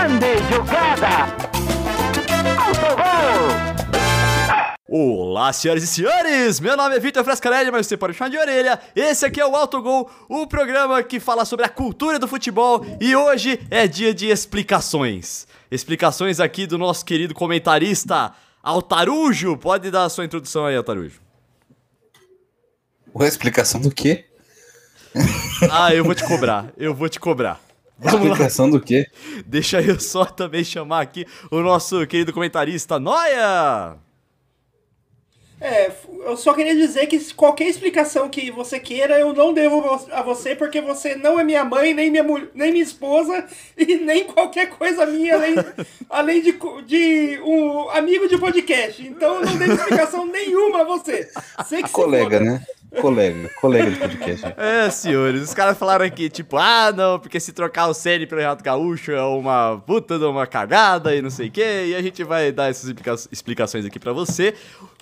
Grande jogada! Autogol! Olá, senhoras e senhores! Meu nome é Vitor Frescarelli, mas você pode me chamar de orelha. Esse aqui é o Autogol, o programa que fala sobre a cultura do futebol e hoje é dia de explicações. Explicações aqui do nosso querido comentarista Altarujo. Pode dar a sua introdução aí, Altarujo. Ué, explicação do quê? Ah, eu vou te cobrar, eu vou te cobrar. Vamos explicação lá. do quê? Deixa eu só também chamar aqui o nosso querido comentarista Noia! É, eu só queria dizer que qualquer explicação que você queira, eu não devo a você, porque você não é minha mãe, nem minha, nem minha esposa, e nem qualquer coisa minha, além, além de, de um amigo de podcast. Então eu não devo explicação nenhuma a você. Sei que colega, né? Colega, colega de podcast. É, senhores, os caras falaram aqui, tipo, ah, não, porque se trocar o Ceni pelo Renato Gaúcho é uma puta de uma cagada e não sei o quê, e a gente vai dar essas explicações aqui para você,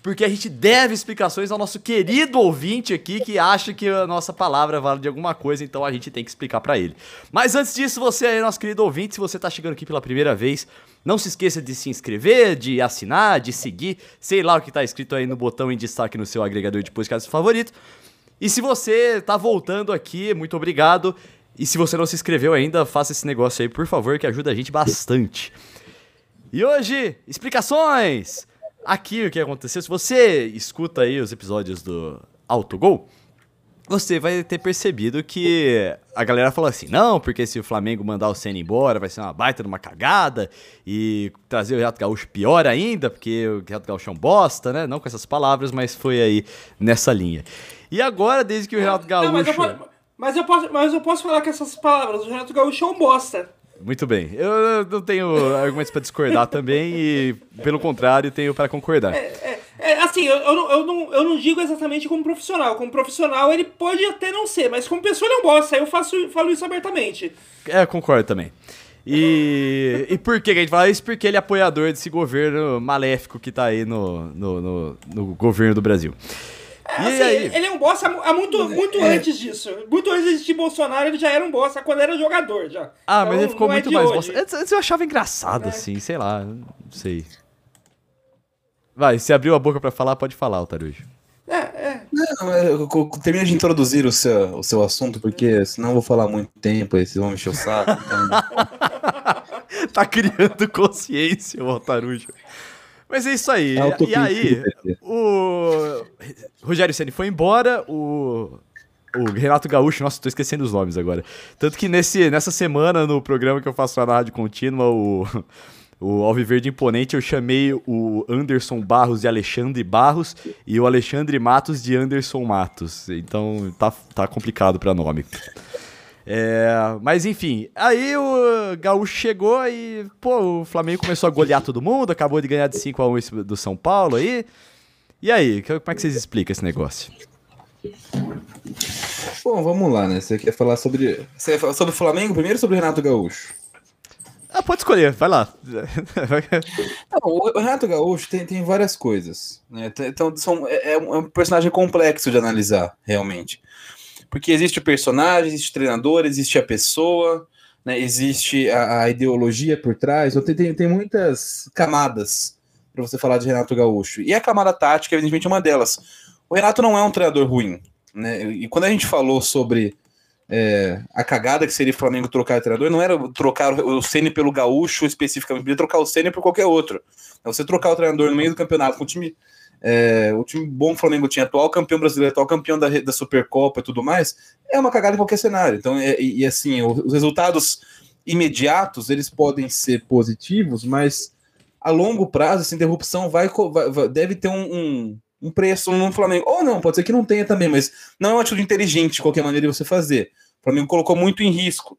porque a gente deve explicações ao nosso querido ouvinte aqui que acha que a nossa palavra vale de alguma coisa, então a gente tem que explicar para ele. Mas antes disso, você aí, nosso querido ouvinte, se você tá chegando aqui pela primeira vez, não se esqueça de se inscrever, de assinar, de seguir, sei lá o que tá escrito aí no botão em destaque no seu agregador de podcast favorito. E se você tá voltando aqui, muito obrigado. E se você não se inscreveu ainda, faça esse negócio aí, por favor, que ajuda a gente bastante. E hoje, explicações! Aqui o que aconteceu, se você escuta aí os episódios do Autogol, você vai ter percebido que a galera falou assim: não, porque se o Flamengo mandar o Senna embora vai ser uma baita uma cagada e trazer o Renato Gaúcho pior ainda, porque o Renato Gaúcho é um bosta, né? Não com essas palavras, mas foi aí nessa linha. E agora, desde que o Renato Gaúcho. Não, mas, eu posso, mas, eu posso, mas eu posso falar com essas palavras: o Renato Gaúcho é um bosta. Muito bem. Eu não tenho argumentos para discordar também e, pelo contrário, tenho para concordar. É, é, é, assim, eu, eu, não, eu, não, eu não digo exatamente como profissional. Como profissional, ele pode até não ser, mas como pessoa, ele é um bosta. Eu faço, falo isso abertamente. É, concordo também. E, e por que a gente fala isso? Porque ele é apoiador desse governo maléfico que está aí no, no, no, no governo do Brasil. É, assim, ele, ele é um bosta há muito, muito é. antes disso. Muito antes de Bolsonaro, ele já era um bosta quando era jogador já. Ah, então, mas ele ficou muito é mais bosta. Antes eu achava engraçado, é. assim, sei lá, não sei. Vai, se abriu a boca para falar, pode falar, Altarujo. É, é. Não, termina de introduzir o seu, o seu assunto, porque senão eu vou falar muito tempo e vocês vão me encher o saco. Então... tá criando consciência, o Altarujo. Mas é isso aí. É e aí, o Rogério Ceni foi embora, o o Renato Gaúcho, nossa, tô esquecendo os nomes agora. Tanto que nesse, nessa semana, no programa que eu faço na Rádio Contínua, o, o Alviverde Imponente, eu chamei o Anderson Barros de Alexandre Barros e o Alexandre Matos de Anderson Matos. Então tá, tá complicado para nome. É, mas enfim, aí o Gaúcho chegou e, pô, o Flamengo começou a golear todo mundo, acabou de ganhar de 5 a 1 do São Paulo aí. E aí, como é que vocês explicam esse negócio? Bom, vamos lá, né? Você quer falar sobre. Você quer falar sobre o Flamengo primeiro ou sobre o Renato Gaúcho? Ah, pode escolher, vai lá. Não, o Renato Gaúcho tem, tem várias coisas. Né? Então, são, é, é um personagem complexo de analisar, realmente. Porque existe o personagem, existe o treinador, existe a pessoa, né? existe a, a ideologia por trás. Então tem, tem, muitas camadas para você falar de Renato Gaúcho. E a camada tática, evidentemente, é uma delas. O Renato não é um treinador ruim. Né? E quando a gente falou sobre é, a cagada que seria o Flamengo trocar o treinador, não era trocar o Ceni pelo Gaúcho especificamente, podia trocar o Ceni por qualquer outro. Você trocar o treinador no meio do campeonato com o time é, o time bom Flamengo tinha atual campeão brasileiro, atual campeão da, da Supercopa e tudo mais, é uma cagada em qualquer cenário. Então, é, e, assim, os resultados imediatos eles podem ser positivos, mas a longo prazo essa interrupção vai, vai deve ter um, um, um, preço no Flamengo. Ou não, pode ser que não tenha também, mas não é uma atitude inteligente de qualquer maneira de você fazer. O Flamengo colocou muito em risco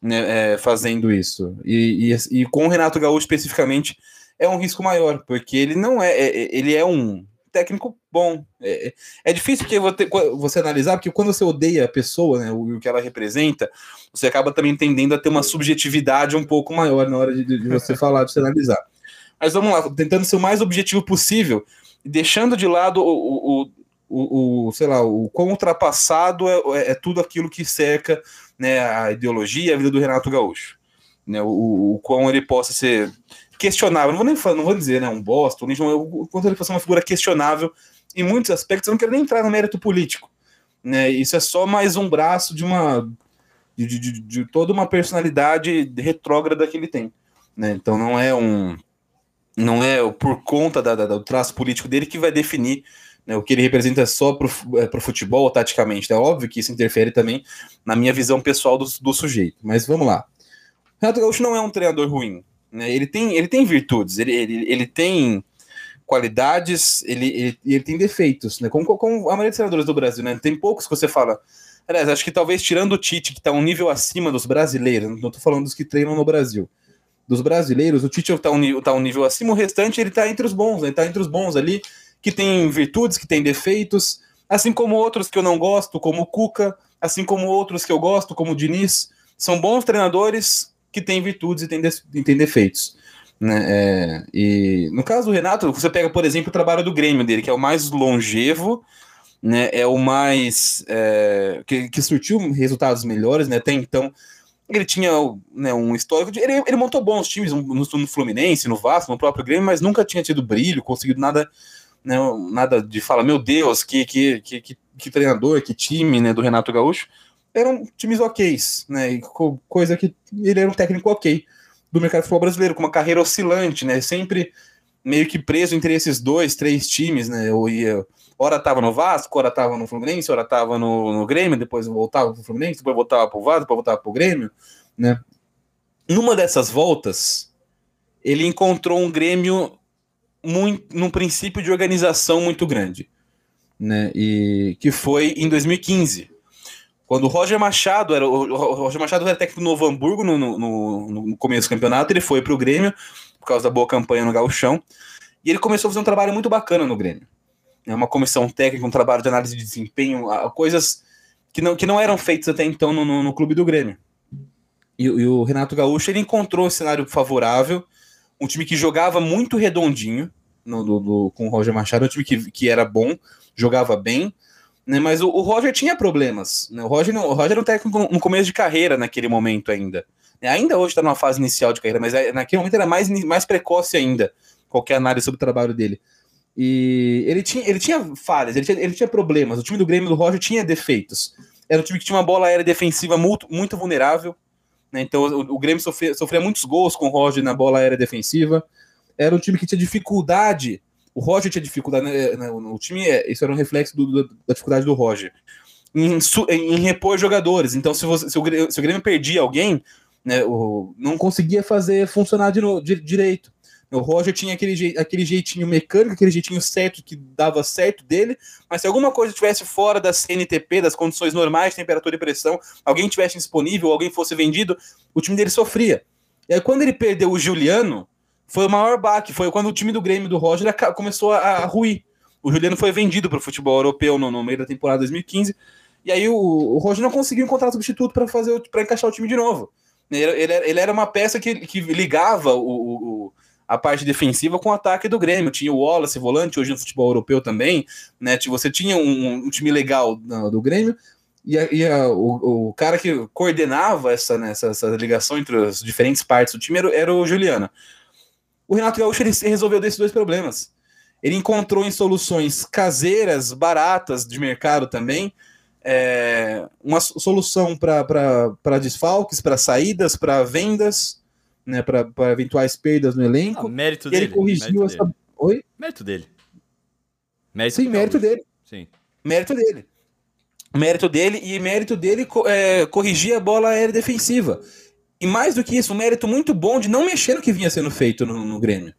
né, é, fazendo isso. E, e, e com o Renato Gaúcho especificamente é um risco maior, porque ele não é, é, é ele é um técnico bom. É, é difícil que você, você analisar, porque quando você odeia a pessoa, né, o, o, que ela representa, você acaba também tendendo a ter uma subjetividade um pouco maior na hora de, de você falar, de você analisar. Mas vamos lá, tentando ser o mais objetivo possível, deixando de lado o, o, o, o sei lá, o quão ultrapassado é, é, é tudo aquilo que cerca né, a ideologia, a vida do Renato Gaúcho. né, o, o quão ele possa ser questionável, não vou nem falar, não vou dizer, né, um bosta, o quanto ele possa ser uma figura questionável em muitos aspectos, eu não quero nem entrar no mérito político, né, isso é só mais um braço de uma, de, de, de, toda uma personalidade retrógrada que ele tem, né, então não é um, não é por conta da, da, do traço político dele que vai definir né, o que ele representa só para o é, futebol, taticamente. É óbvio que isso interfere também na minha visão pessoal do, do sujeito. Mas vamos lá. Renato Gaúcho não é um treinador ruim. Né? Ele, tem, ele tem virtudes, ele, ele, ele tem qualidades, ele, ele, ele tem defeitos, né? Como, como a maioria dos treinadores do Brasil, né? Tem poucos que você fala. Aliás, acho que talvez tirando o Tite, que está um nível acima dos brasileiros, não estou falando dos que treinam no Brasil dos brasileiros, o Tite está um, tá um nível acima, o restante ele está entre os bons, ele está entre os bons ali, que tem virtudes, que tem defeitos, assim como outros que eu não gosto, como o Cuca, assim como outros que eu gosto, como o Diniz, são bons treinadores que têm virtudes e têm, de, têm defeitos. Né? É, e no caso do Renato, você pega, por exemplo, o trabalho do Grêmio dele, que é o mais longevo, né, é o mais é, que, que surtiu resultados melhores, né? Até então ele tinha né, um histórico de. Ele, ele, montou bons times no, no, Fluminense, no Vasco, no próprio Grêmio, mas nunca tinha tido brilho, conseguido nada, né, nada de falar, meu Deus, que, que, que, que, que treinador, que time né, do Renato Gaúcho. Eram times ok, né? Coisa que ele era um técnico ok do mercado futebol brasileiro, com uma carreira oscilante, né? Sempre meio que preso entre esses dois, três times, né? Eu ia Ora tava no Vasco, ora tava no Fluminense, ora tava no, no Grêmio, depois voltava pro Fluminense, depois voltava pro Vasco, depois voltava pro Grêmio, né? Numa dessas voltas, ele encontrou um Grêmio muito, num princípio de organização muito grande, né? E que foi em 2015, quando o Roger Machado era o Roger Machado era técnico do Novo Hamburgo no, no, no começo do campeonato, ele foi para o Grêmio por causa da boa campanha no Gauchão e ele começou a fazer um trabalho muito bacana no Grêmio né, uma comissão técnica, um trabalho de análise de desempenho, coisas que não, que não eram feitas até então no, no, no clube do Grêmio. E, e, o Renato Gaúcho ele encontrou um cenário favorável, um time que jogava muito redondinho no, com o Roger Machado, um time que, que era bom, jogava bem, né, mas o, o Roger tinha problemas. Né, o, Roger, o Roger era um técnico no começo de carreira naquele momento ainda. Ainda hoje está numa fase inicial de carreira, mas é, naquele momento era mais, mais precoce ainda, qualquer análise sobre o trabalho dele. E ele tinha, ele tinha falhas, ele tinha, ele tinha problemas. O time do Grêmio do Roger tinha defeitos. Era um time que tinha uma bola aérea defensiva muito, muito vulnerável. Né? Então o, o Grêmio sofria, sofria, muitos gols com o Roger na bola aérea defensiva. Era um time que tinha dificuldade. O Roger tinha dificuldade. Né? né o time, é, isso era um reflexo do, do, da dificuldade do Roger. Em, em repor jogadores. Então, se, você, se, o, se o Grêmio perdia alguém, né, o, não conseguia fazer funcionar de, de, direito. O Roger tinha aquele, aquele jeitinho mecânico, aquele jeitinho certo que dava certo dele, mas se alguma coisa estivesse fora da CNTP, das condições normais temperatura e pressão, alguém tivesse disponível, alguém fosse vendido, o time dele sofria. E aí, quando ele perdeu o Juliano, foi o maior baque, foi quando o time do Grêmio do Roger começou a, a ruir. O Juliano foi vendido para o futebol europeu no, no, meio da temporada 2015, e aí o, o Roger não conseguiu encontrar substituto para fazer para encaixar o time de novo. Ele, ele, ele, era uma peça que, que ligava o, o a parte defensiva com o ataque do Grêmio. Tinha o Wallace, volante, hoje no futebol europeu também, né? Você tinha um, um time legal do, Grêmio, e, a, e a, o, o, cara que coordenava essa, né, essa, essa, ligação entre as diferentes partes do time era, era, o Juliano. O Renato Gaúcho ele resolveu desses dois problemas. Ele encontrou em soluções caseiras, baratas de mercado também, é, uma solução para desfalques, para saídas, para vendas, né, para eventuais perdas no elenco. Ah, mérito dele. Ele corrigiu mérito essa. Dele. Oi? Mérito dele. Mérito Sim, mérito dele. Sim. Mérito dele. Mérito dele e mérito dele é, corrigir a bola aérea defensiva. E mais do que isso, um mérito muito bom de não mexer no que vinha sendo feito no, no Grêmio.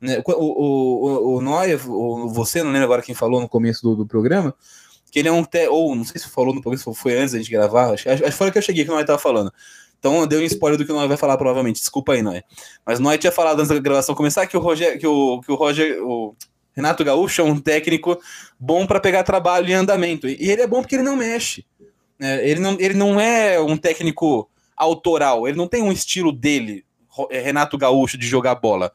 Né, o, o, o, o Noia, o, você, não lembro agora quem falou no começo do, do programa, que ele é um. Te, ou não sei se falou no se foi antes da gente gravar, acho, acho que foi que eu cheguei que o Noia estava falando. Então deu um spoiler do que o Noé vai falar, provavelmente. Desculpa aí, Noé. Mas Noé tinha falado antes da gravação começar que o Roger, que o, que o Roger, o Renato Gaúcho é um técnico bom para pegar trabalho em andamento. E ele é bom porque ele não mexe. É, ele, não, ele não é um técnico autoral, ele não tem um estilo dele, é, Renato Gaúcho, de jogar bola.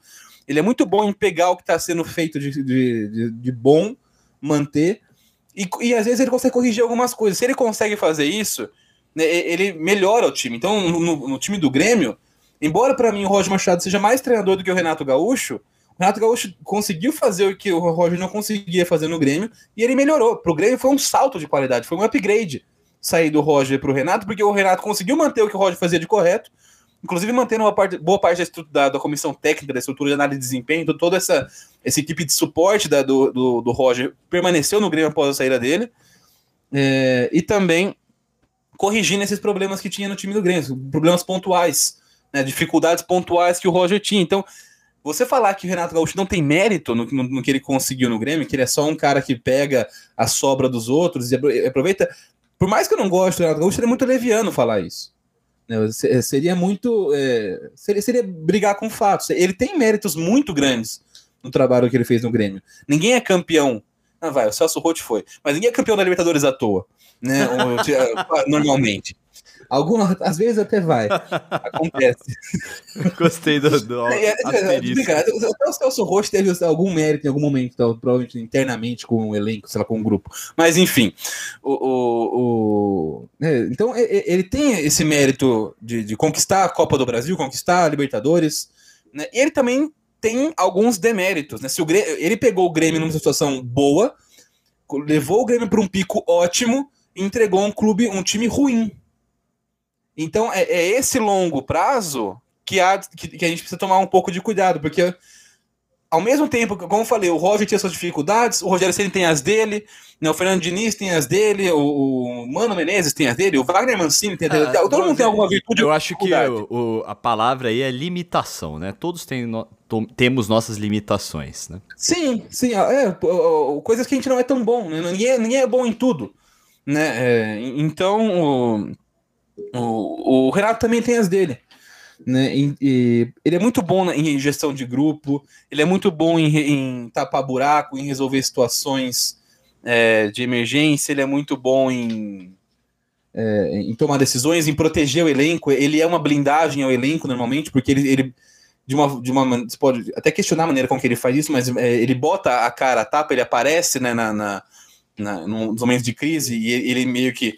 Ele é muito bom em pegar o que está sendo feito de, de, de, de bom, manter, e, e às vezes ele consegue corrigir algumas coisas. Se ele consegue fazer isso, né, ele melhora o time. Então, no, no, time do Grêmio, embora para mim o Roger Machado seja mais treinador do que o Renato Gaúcho, o Renato Gaúcho conseguiu fazer o que o Roger não conseguia fazer no Grêmio e ele melhorou. Pro Grêmio foi um salto de qualidade, foi um upgrade sair do Roger pro Renato, porque o Renato conseguiu manter o que o Roger fazia de correto, inclusive mantendo uma parte, boa parte da, da, comissão técnica, da estrutura de análise de desempenho, então toda essa, essa equipe de suporte da, do, do, do, Roger permaneceu no Grêmio após a saída dele, é, e também corrigindo esses problemas que tinha no time do Grêmio, problemas pontuais, né, dificuldades pontuais que o Roger tinha. Então, você falar que o Renato Gaúcho não tem mérito no, no, no, que ele conseguiu no Grêmio, que ele é só um cara que pega a sobra dos outros e aproveita. Por mais que eu não goste do Renato Gaúcho, seria muito leviano falar isso. Né? Seria muito. É, seria, seria brigar com fatos. Ele tem méritos muito grandes no trabalho que ele fez no Grêmio. Ninguém é campeão. Ah, vai, o Celso Rotti foi. Mas ninguém é campeão da Libertadores à toa. Né? normalmente. Algumas, às vezes até vai. Acontece. Gostei do, do é, é, é, o Celso Rocha teve algum mérito em algum momento, então, provavelmente internamente com o elenco, sei lá, com o grupo. Mas enfim, o, o, o é, então ele tem esse mérito de, de, conquistar a Copa do Brasil, conquistar a Libertadores, né? E ele também tem alguns deméritos, né? Se o Grêmio, ele pegou o Grêmio numa situação boa, levou o Grêmio para um pico ótimo, e entregou um clube, um time ruim então, é, é esse longo prazo que, há, que, que, a gente precisa tomar um pouco de cuidado, porque ao mesmo tempo, como eu falei, o Roger tinha suas dificuldades, o Rogério Ceni tem as dele, né, o Fernando Diniz tem as dele, o, o Mano Menezes tem as dele, o Wagner Mancini tem as dele. Ah, todo mundo tem alguma virtude. Eu acho que o, o, a palavra aí é limitação, né? Todos têm no, to, temos nossas limitações, né? Sim, sim. É, é, coisas que a gente não é tão bom, né? ninguém, é, ninguém é bom em tudo. Né? É, então, o, o Renato também tem as dele. Né? E, e, ele é muito bom em gestão de grupo, ele é muito bom em, em tapar buraco, em resolver situações é, de emergência, ele é muito bom em, é, em tomar decisões, em proteger o elenco. Ele é uma blindagem ao elenco normalmente, porque ele, ele de uma, de uma você pode até questionar a maneira com que ele faz isso, mas é, ele bota a cara a tapa, ele aparece né, na, na, na, nos momentos de crise e ele meio que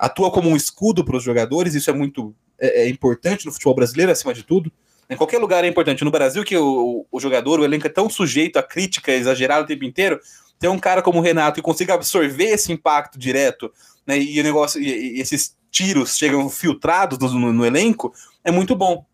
atua como um escudo para os jogadores, isso é muito é, é, importante no futebol brasileiro, acima de tudo. Em qualquer lugar é importante. No Brasil, que o, o jogador, o elenco é tão sujeito a crítica exagerada o tempo inteiro, ter um cara como o Renato que consiga absorver esse impacto direto, né, e o negócio, e, e esses tiros chegam filtrados no, no, no, elenco, é muito bom.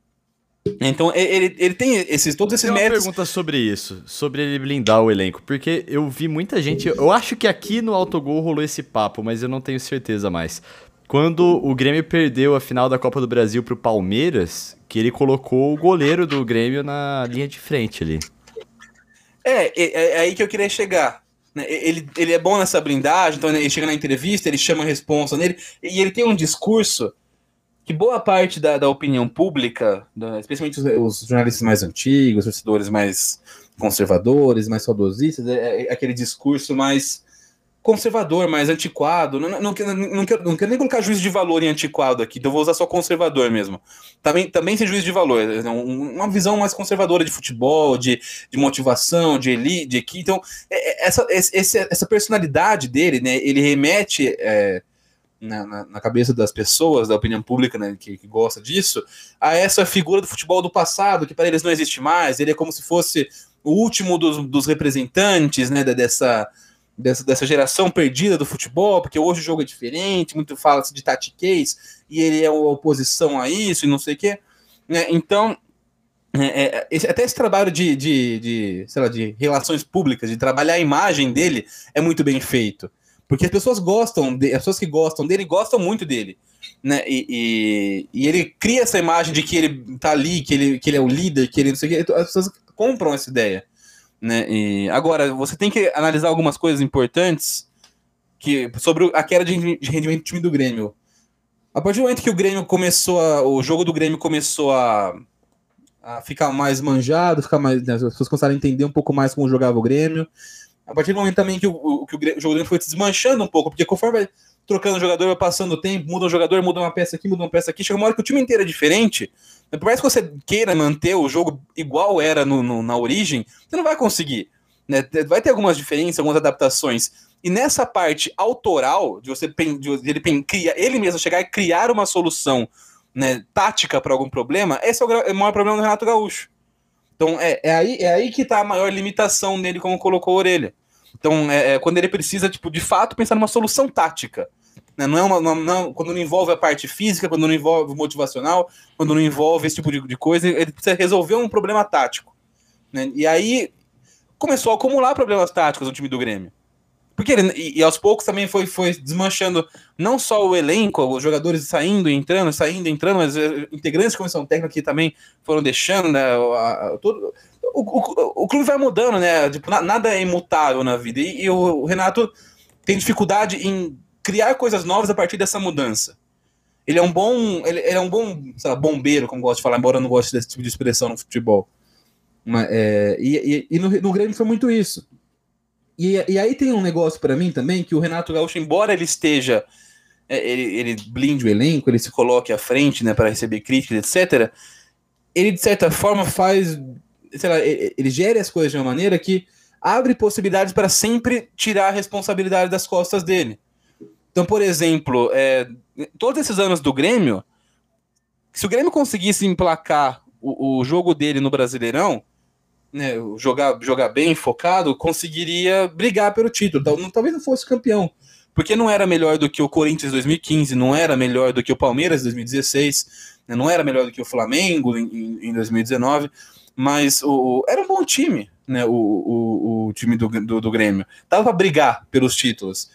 Então, ele, ele tem esses, todos esses tem uma méritos. pergunta sobre isso, sobre ele blindar o elenco, porque eu vi muita gente. Eu acho que aqui no Autogol rolou esse papo, mas eu não tenho certeza mais. Quando o Grêmio perdeu a final da Copa do Brasil pro Palmeiras, que ele colocou o goleiro do Grêmio na linha de frente ali. É, é, é aí que eu queria chegar. Né? Ele, ele é bom nessa blindagem, então ele chega na entrevista, ele chama a responsa nele, e ele tem um discurso que boa parte da, da opinião pública, da, especialmente os, os, jornalistas mais antigos, os torcedores mais conservadores, mais saudosistas, é, é, aquele discurso mais conservador, mais antiquado. Não, não, não, não, quero, não quero nem colocar juízo de valor em antiquado aqui, então vou usar só conservador mesmo. Também, também sem juízo de valor, é, é uma visão mais conservadora de futebol, de, de motivação, de elite, de equipe. Então, essa, essa, essa personalidade dele, né, ele remete. É, na, na, na, cabeça das pessoas, da opinião pública né, que, que, gosta disso, a essa figura do futebol do passado, que para eles não existe mais, ele é como se fosse o último dos, dos representantes né, dessa, dessa, dessa geração perdida do futebol, porque hoje o jogo é diferente, muito fala-se de tatiquez, e ele é uma oposição a isso e não sei o quê. Né, então, é, é, até esse trabalho de, de, de, sei lá, de relações públicas, de trabalhar a imagem dele, é muito bem feito. Porque as pessoas gostam, de, as pessoas que gostam dele gostam muito dele. Né? E, e, e, ele cria essa imagem de que ele tá ali, que ele, que ele é o líder, que ele não sei o que. As pessoas compram essa ideia. Né? E, agora, você tem que analisar algumas coisas importantes que, sobre a queda de, de rendimento do time do Grêmio. A partir do momento que o Grêmio começou a, o jogo do Grêmio começou a, a ficar mais manjado, ficar mais, né, as pessoas começaram a entender um pouco mais como jogava o Grêmio. A partir do momento também que o, que o jogo dele foi se desmanchando um pouco, porque conforme vai trocando o jogador, vai passando o tempo, muda o jogador, muda uma peça aqui, muda uma peça aqui, chega uma hora que o time inteiro é diferente. Por mais que você queira manter o jogo igual era no, no, na origem, você não vai conseguir. Né? Vai ter algumas diferenças, algumas adaptações. E nessa parte autoral, de você de ele, cria, ele mesmo chegar e criar uma solução né, tática para algum problema, esse é o, é o, maior problema do Renato Gaúcho. Então é, é, aí, é aí que tá a maior limitação dele, como colocou a orelha. Então, é, é, quando ele precisa, tipo, de fato, pensar numa solução tática. Né? Não é uma, não, não, quando não envolve a parte física, quando não envolve o motivacional, quando não envolve esse tipo de, de coisa, ele precisa resolver um problema tático. Né? E aí começou a acumular problemas táticos no time do Grêmio. Porque ele, e, e, aos poucos também foi, foi desmanchando não só o elenco, os jogadores saindo, entrando, saindo, entrando, mas eh, integrantes de comissão técnica que também foram deixando, né? A, a, o, o, o, clube vai mudando, né? Tipo, na, nada é imutável na vida. E, e o, o, Renato tem dificuldade em criar coisas novas a partir dessa mudança. Ele é um bom, ele, ele é um bom lá, bombeiro, como gosto de falar, embora eu não goste desse tipo de expressão no futebol. Mas, é, e, e, e no, no Grêmio foi muito isso e, e aí tem um negócio para mim também, que o Renato Gaúcho, embora ele esteja. É, ele, ele blinde o elenco, ele se coloque à frente né, para receber críticas, etc. Ele, de certa forma, faz. Sei lá, ele, gere as coisas de uma maneira que abre possibilidades para sempre tirar a responsabilidade das costas dele. Então, por exemplo, é, todos esses anos do Grêmio, se o Grêmio conseguisse emplacar o, o jogo dele no Brasileirão, né, jogar, jogar bem, focado, conseguiria brigar pelo título. Talvez não fosse campeão, porque não era melhor do que o Corinthians 2015, não era melhor do que o Palmeiras 2016, né, não era melhor do que o Flamengo em, em 2019, mas o, era um bom time, né, o, o, o time do, do, do Grêmio. Tava para brigar pelos títulos.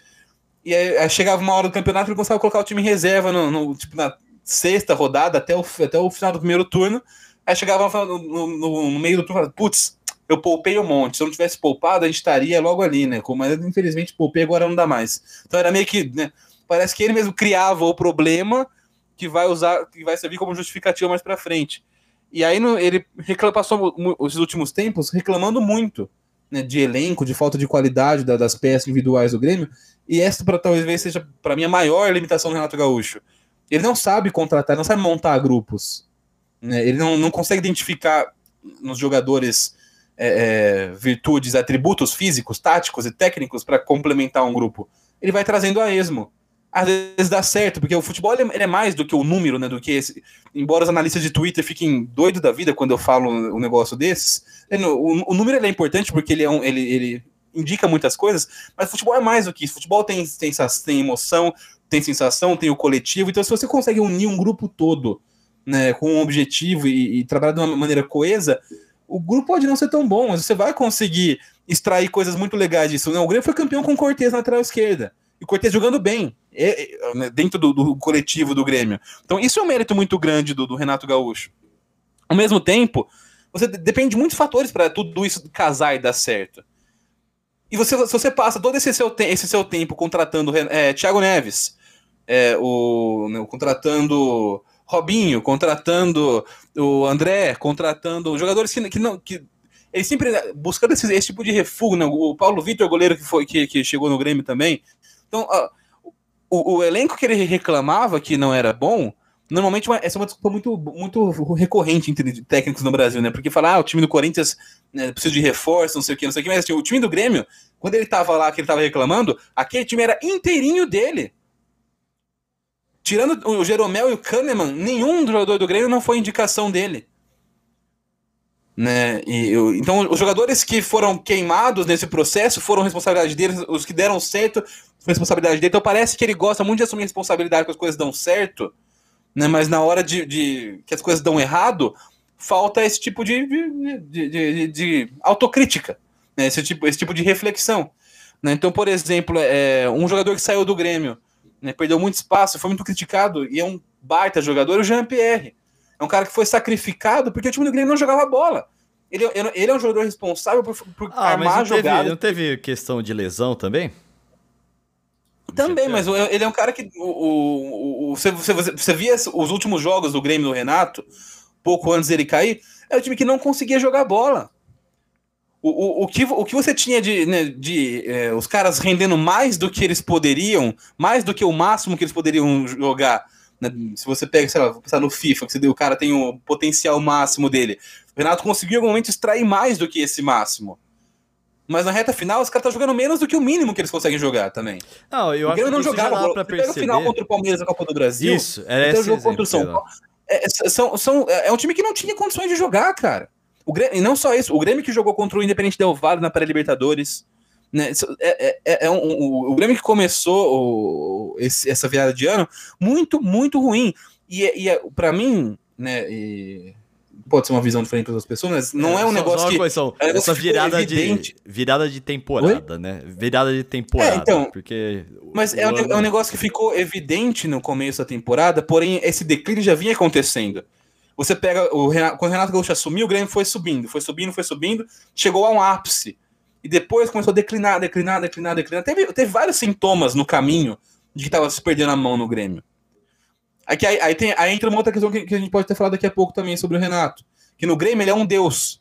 E aí, aí, chegava uma hora do campeonato e começava a colocar o time em reserva no, no, tipo, na sexta rodada até o, até o final do primeiro turno Aí chegava no, no, no meio do turno, putz, eu poupei um monte. Se eu não tivesse poupado, a gente estaria logo ali, né? Mas infelizmente poupei, agora não dá mais. Então era meio que, né? Parece que ele mesmo criava o problema que vai usar, que vai servir como justificativa mais para frente. E aí no, ele reclama, passou os últimos tempos reclamando muito né, de elenco, de falta de qualidade da, das peças individuais do Grêmio. E essa para talvez seja para mim a maior limitação do Renato Gaúcho. Ele não sabe contratar, não sabe montar grupos. Né? Ele não, não consegue identificar nos jogadores é, é, virtudes, atributos físicos, táticos e técnicos para complementar um grupo. Ele vai trazendo a esmo. Às vezes dá certo, porque o futebol ele é mais do que o número, né? Do que esse. Embora os analistas de Twitter fiquem doidos da vida quando eu falo um negócio desses, o, o número é importante porque ele, é um, ele, ele indica muitas coisas, mas futebol é mais do que isso. Futebol tem, tem, tem emoção, tem sensação, tem o coletivo. Então, se você consegue unir um grupo todo né, com um objetivo e, e trabalhar de uma maneira coesa, o grupo pode não ser tão bom, mas você vai conseguir extrair coisas muito legais disso. Né? O Grêmio foi campeão com o Cortez na lateral esquerda. E o Cortez jogando bem, é, é, dentro do, do, coletivo do Grêmio. Então, isso é um mérito muito grande do, do Renato Gaúcho. Ao mesmo tempo, você depende de muitos fatores para tudo isso casar e dar certo. E você, se você passa todo esse seu, esse seu tempo contratando é, Thiago Neves, é, o, né, contratando Robinho, contratando o André, contratando jogadores que, que não. Que, ele sempre buscando esse, esse tipo de refúgio, né? O Paulo Vitor, goleiro que, foi, que, que chegou no Grêmio também. Então, o, o, elenco que ele reclamava que não era bom, normalmente uma, essa é uma desculpa muito, muito recorrente entre técnicos no Brasil, né? Porque falar, ah, o time do Corinthians né, precisa de reforço, não sei o que, não sei o que, mas assim, o time do Grêmio, quando ele tava lá, que ele tava reclamando, aquele time era inteirinho dele. Tirando o Jeromel e o Kahneman, nenhum jogador do Grêmio não foi indicação dele. Né? E, eu, então, os jogadores que foram queimados nesse processo foram responsabilidade deles, os que deram certo responsabilidade dele. Então, parece que ele gosta muito de assumir responsabilidade quando as coisas dão certo, né? mas na hora de, de que as coisas dão errado, falta esse tipo de, de, de, de autocrítica, né? esse, tipo, esse tipo de reflexão. Né? Então, por exemplo, é, um jogador que saiu do Grêmio né, perdeu muito espaço, foi muito criticado e é um baita jogador, o Jean-Pierre. É um cara que foi sacrificado porque o time do Grêmio não jogava bola. Ele, ele é um jogador responsável por, por ah, armar mas não teve, jogada. Não teve questão de lesão também? Também, mas ele é um cara que. O, o, o, você, você, você via os últimos jogos do Grêmio do Renato, pouco antes dele cair, é o time que não conseguia jogar bola. O, o, o, que, o que você tinha de, né, de é, os caras rendendo mais do que eles poderiam, mais do que o máximo que eles poderiam jogar. Né? Se você pega, sei lá, pensar no FIFA, que você, o cara tem o potencial máximo dele. O Renato conseguiu em algum momento extrair mais do que esse máximo. Mas na reta final, os caras estão jogando menos do que o mínimo que eles conseguem jogar também. Não, eu o acho que não jogava para perceber. final contra o Palmeiras na Copa do Brasil. Isso, era esse jogo contra o São Paulo. é, são, são, é um time que não tinha condições de jogar, cara. O Grêmio, e não só isso, o Grêmio que jogou contra o Independente Del Valle na pré-Libertadores. Né, é, é, é, é um, o, o Grêmio que começou o, esse, essa virada de ano muito, muito ruim. E, e para mim, né, e, pode ser uma visão diferente para outras pessoas, mas não é, é um negócio que... São, é essa virada de, virada de temporada, Oi? né? Virada de temporada, é, então, porque... Mas é um, ano... é um negócio que ficou evidente no começo da temporada, porém esse declínio já vinha acontecendo. Você pega o Renato, quando o Renato Gaúcho assumiu, o Grêmio foi subindo, foi subindo, foi subindo, chegou a um ápice. E depois começou a declinar, declinar, declinar, declinar. Teve, teve vários sintomas no caminho de que estava se perdendo a mão no Grêmio. Aqui, aí, aí, tem, aí entra uma outra questão que, que, a gente pode ter falado daqui a pouco também sobre o Renato. Que no Grêmio ele é um deus.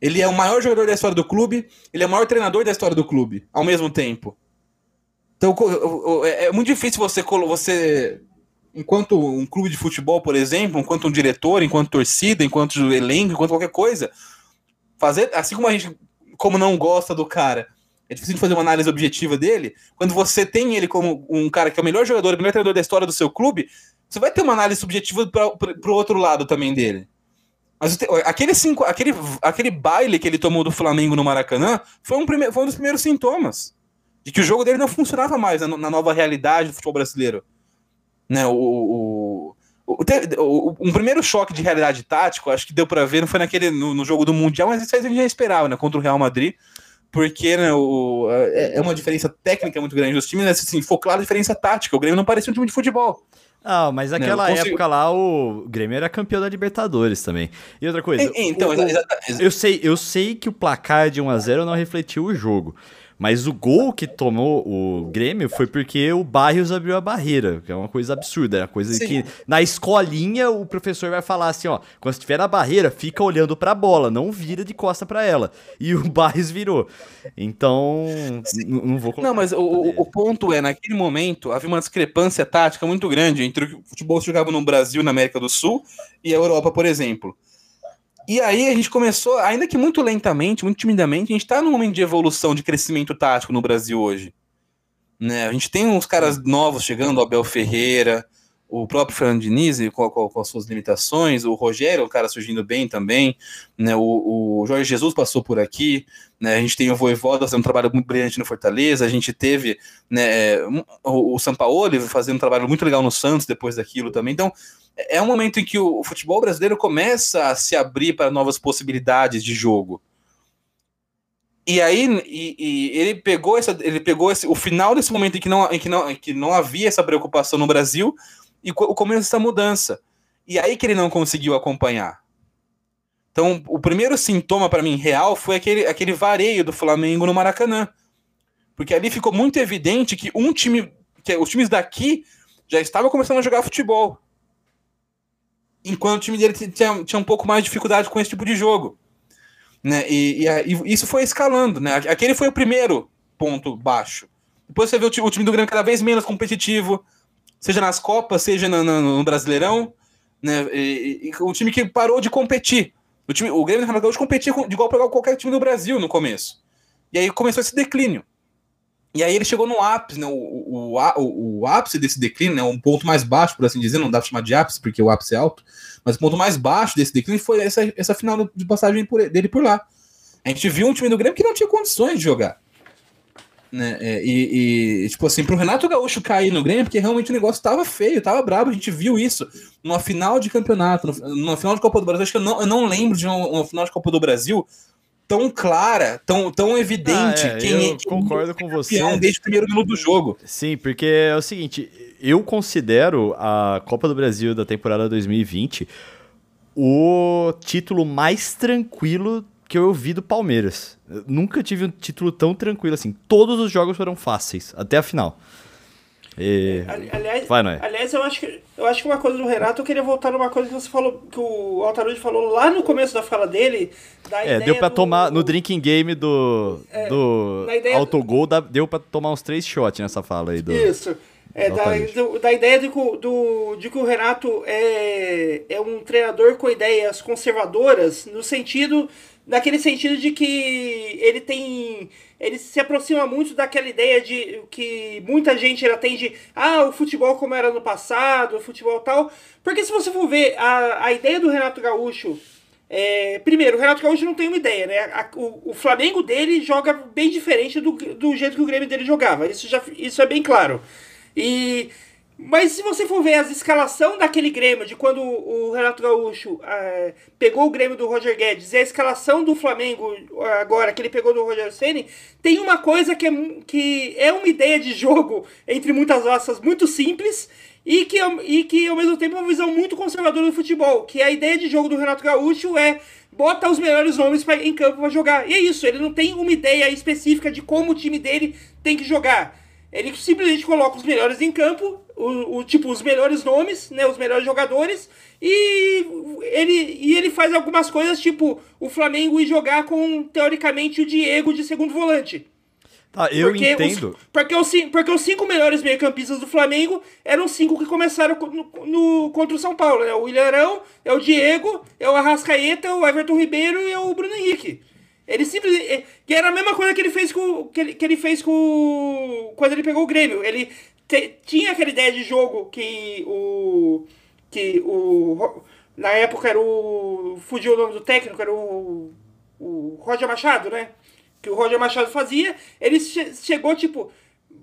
Ele é o maior jogador da história do clube, ele é o maior treinador da história do clube, ao mesmo tempo. Então é, é muito difícil você, você enquanto um clube de futebol, por exemplo, enquanto um diretor, enquanto torcida, enquanto elenco, enquanto qualquer coisa, fazer, assim como a gente, como não gosta do cara, é difícil de fazer uma análise objetiva dele, quando você tem ele como um cara que é o melhor jogador, o melhor treinador da história do seu clube, você vai ter uma análise subjetiva para o outro lado também dele. Mas aquele, cinco, aquele, aquele baile que ele tomou do Flamengo no Maracanã foi um, prime, foi um dos primeiros sintomas de que o jogo dele não funcionava mais na, na nova realidade do futebol brasileiro. Né, o, o, o, um primeiro choque de realidade tático, acho que deu para ver, não foi naquele no, no, jogo do Mundial, mas isso a gente já esperava, né, contra o Real Madrid, porque né, o, é, é uma diferença técnica muito grande dos times, né, assim, ficou clara a diferença tática, o Grêmio não parecia um time de futebol. Ah, mas naquela consigo... época lá o Grêmio era campeão da Libertadores também. E outra coisa, então, o, eu sei, eu sei que o placar de 1 a 0 não refletiu o jogo. Mas o gol que tomou o Grêmio foi porque o Barrios abriu a barreira, que é uma coisa absurda. É uma coisa Sim. que na escolinha o professor vai falar assim: ó, quando estiver na barreira, fica olhando pra bola, não vira de costa para ela. E o Barrios virou. Então, não vou colocar. Não, mas o, o, ponto é: naquele momento havia uma discrepância tática muito grande entre o futebol que jogava no Brasil, na América do Sul, e a Europa, por exemplo. E aí a gente começou, ainda que muito lentamente, muito timidamente, a gente está num momento de evolução, de crescimento tático no Brasil hoje. Né? A gente tem uns caras novos chegando, o Abel Ferreira, o próprio Fernando Diniz com, com, com, as suas limitações, o Rogério, o cara surgindo bem também, né? o, o Jorge Jesus passou por aqui, né? a gente tem o Voivoda fazendo um trabalho muito brilhante no Fortaleza, a gente teve né, o, o Sampaoli fazendo um trabalho muito legal no Santos depois daquilo também, então é um momento em que o futebol brasileiro começa a se abrir para novas possibilidades de jogo. E aí e, e ele pegou essa, ele pegou esse, o final desse momento em que não, em que não, em que não havia essa preocupação no Brasil e o começo dessa mudança. E aí que ele não conseguiu acompanhar. Então, o primeiro sintoma para mim real foi aquele, aquele vareio do Flamengo no Maracanã. Porque ali ficou muito evidente que um time, que os times daqui já estavam começando a jogar futebol enquanto o time dele tinha, tinha um pouco mais de dificuldade com esse tipo de jogo. Né? E, e, e, isso foi escalando. Né? Aquele foi o primeiro ponto baixo. Depois você vê o, time, o time do Grêmio cada vez menos competitivo, seja nas Copas, seja no, no, no Brasileirão. Né? E, e, o time que parou de competir. O, time, o Grêmio do Renato Gaúcho competia de igual para qualquer time do Brasil no começo. E aí começou esse declínio. E aí ele chegou no ápice, né? O, o, o, o, ápice desse declínio, né? Um ponto mais baixo, por assim dizer, não dá pra chamar de ápice, porque o ápice é alto, mas o ponto mais baixo desse declínio foi essa, essa final de passagem por, dele por lá. A gente viu um time do Grêmio que não tinha condições de jogar. Né? É, e, e, tipo assim, pro Renato Gaúcho cair no Grêmio, porque realmente o negócio tava feio, tava brabo, a gente viu isso numa final de campeonato, numa final de Copa do Brasil. Acho que eu não, eu não lembro de uma, uma final de Copa do Brasil tão clara, tão, tão evidente ah, é, quem eu é, concordo com você desde o primeiro minuto do jogo. Sim, porque é o seguinte, eu considero a Copa do Brasil da temporada 2020 o título mais tranquilo que eu vi do Palmeiras. Eu nunca tive um título tão tranquilo assim. Todos os jogos foram fáceis, até a final. E... Aliás, Vai, aliás eu, acho que, eu acho que uma coisa do Renato, eu queria voltar numa coisa que você falou, que o Altarude falou lá no começo da fala dele. é, deu pra do, tomar, no drinking game do, é, do autogol, deu pra tomar uns três shots nessa fala aí. Do, isso. É, da, do, da ideia de que, do, de que o Renato é, é um treinador com ideias conservadoras, no sentido naquele sentido de que ele tem ele se aproxima muito daquela ideia de que muita gente ainda tem de ah, o futebol como era no passado, o futebol tal. Porque se você for ver a, a ideia do Renato Gaúcho, é, primeiro, o Renato Gaúcho não tem uma ideia, né? A, o, o, Flamengo dele joga bem diferente do, do jeito que o Grêmio dele jogava. Isso, já, isso é bem claro. E mas se você for ver as escalação daquele Grêmio, de quando o Renato Gaúcho é, pegou o Grêmio do Roger Guedes, e a escalação do Flamengo agora, que ele pegou do Roger Ceni, tem uma coisa que é, que é uma ideia de jogo, entre muitas aspas, muito simples, e que, e que ao mesmo tempo é uma visão muito conservadora do futebol, que a ideia de jogo do Renato Gaúcho é bota os melhores nomes pra, em campo para jogar. E é isso, ele não tem uma ideia específica de como o time dele tem que jogar. Ele simplesmente coloca os melhores em campo, o, o, tipo, os melhores nomes, né, os melhores jogadores, e ele, e ele faz algumas coisas, tipo, o Flamengo ir jogar com, teoricamente, o Diego de segundo volante. Tá, eu porque entendo. Os, porque, os, porque os cinco melhores meio-campistas do Flamengo eram cinco que começaram no, no, contra o São Paulo, né? O Ilharão, é o Diego, é o Arrascaeta, é o Everton Ribeiro e é o Bruno Henrique. Ele simplesmente. É, que era a mesma coisa que ele fez com. Que ele, que ele fez com. Quando ele pegou o Grêmio. Ele te, tinha aquela ideia de jogo que o. Que o. Na época era o. Fugiu o nome do técnico, era o. O Roger Machado, né? Que o Roger Machado fazia. Ele che, chegou tipo.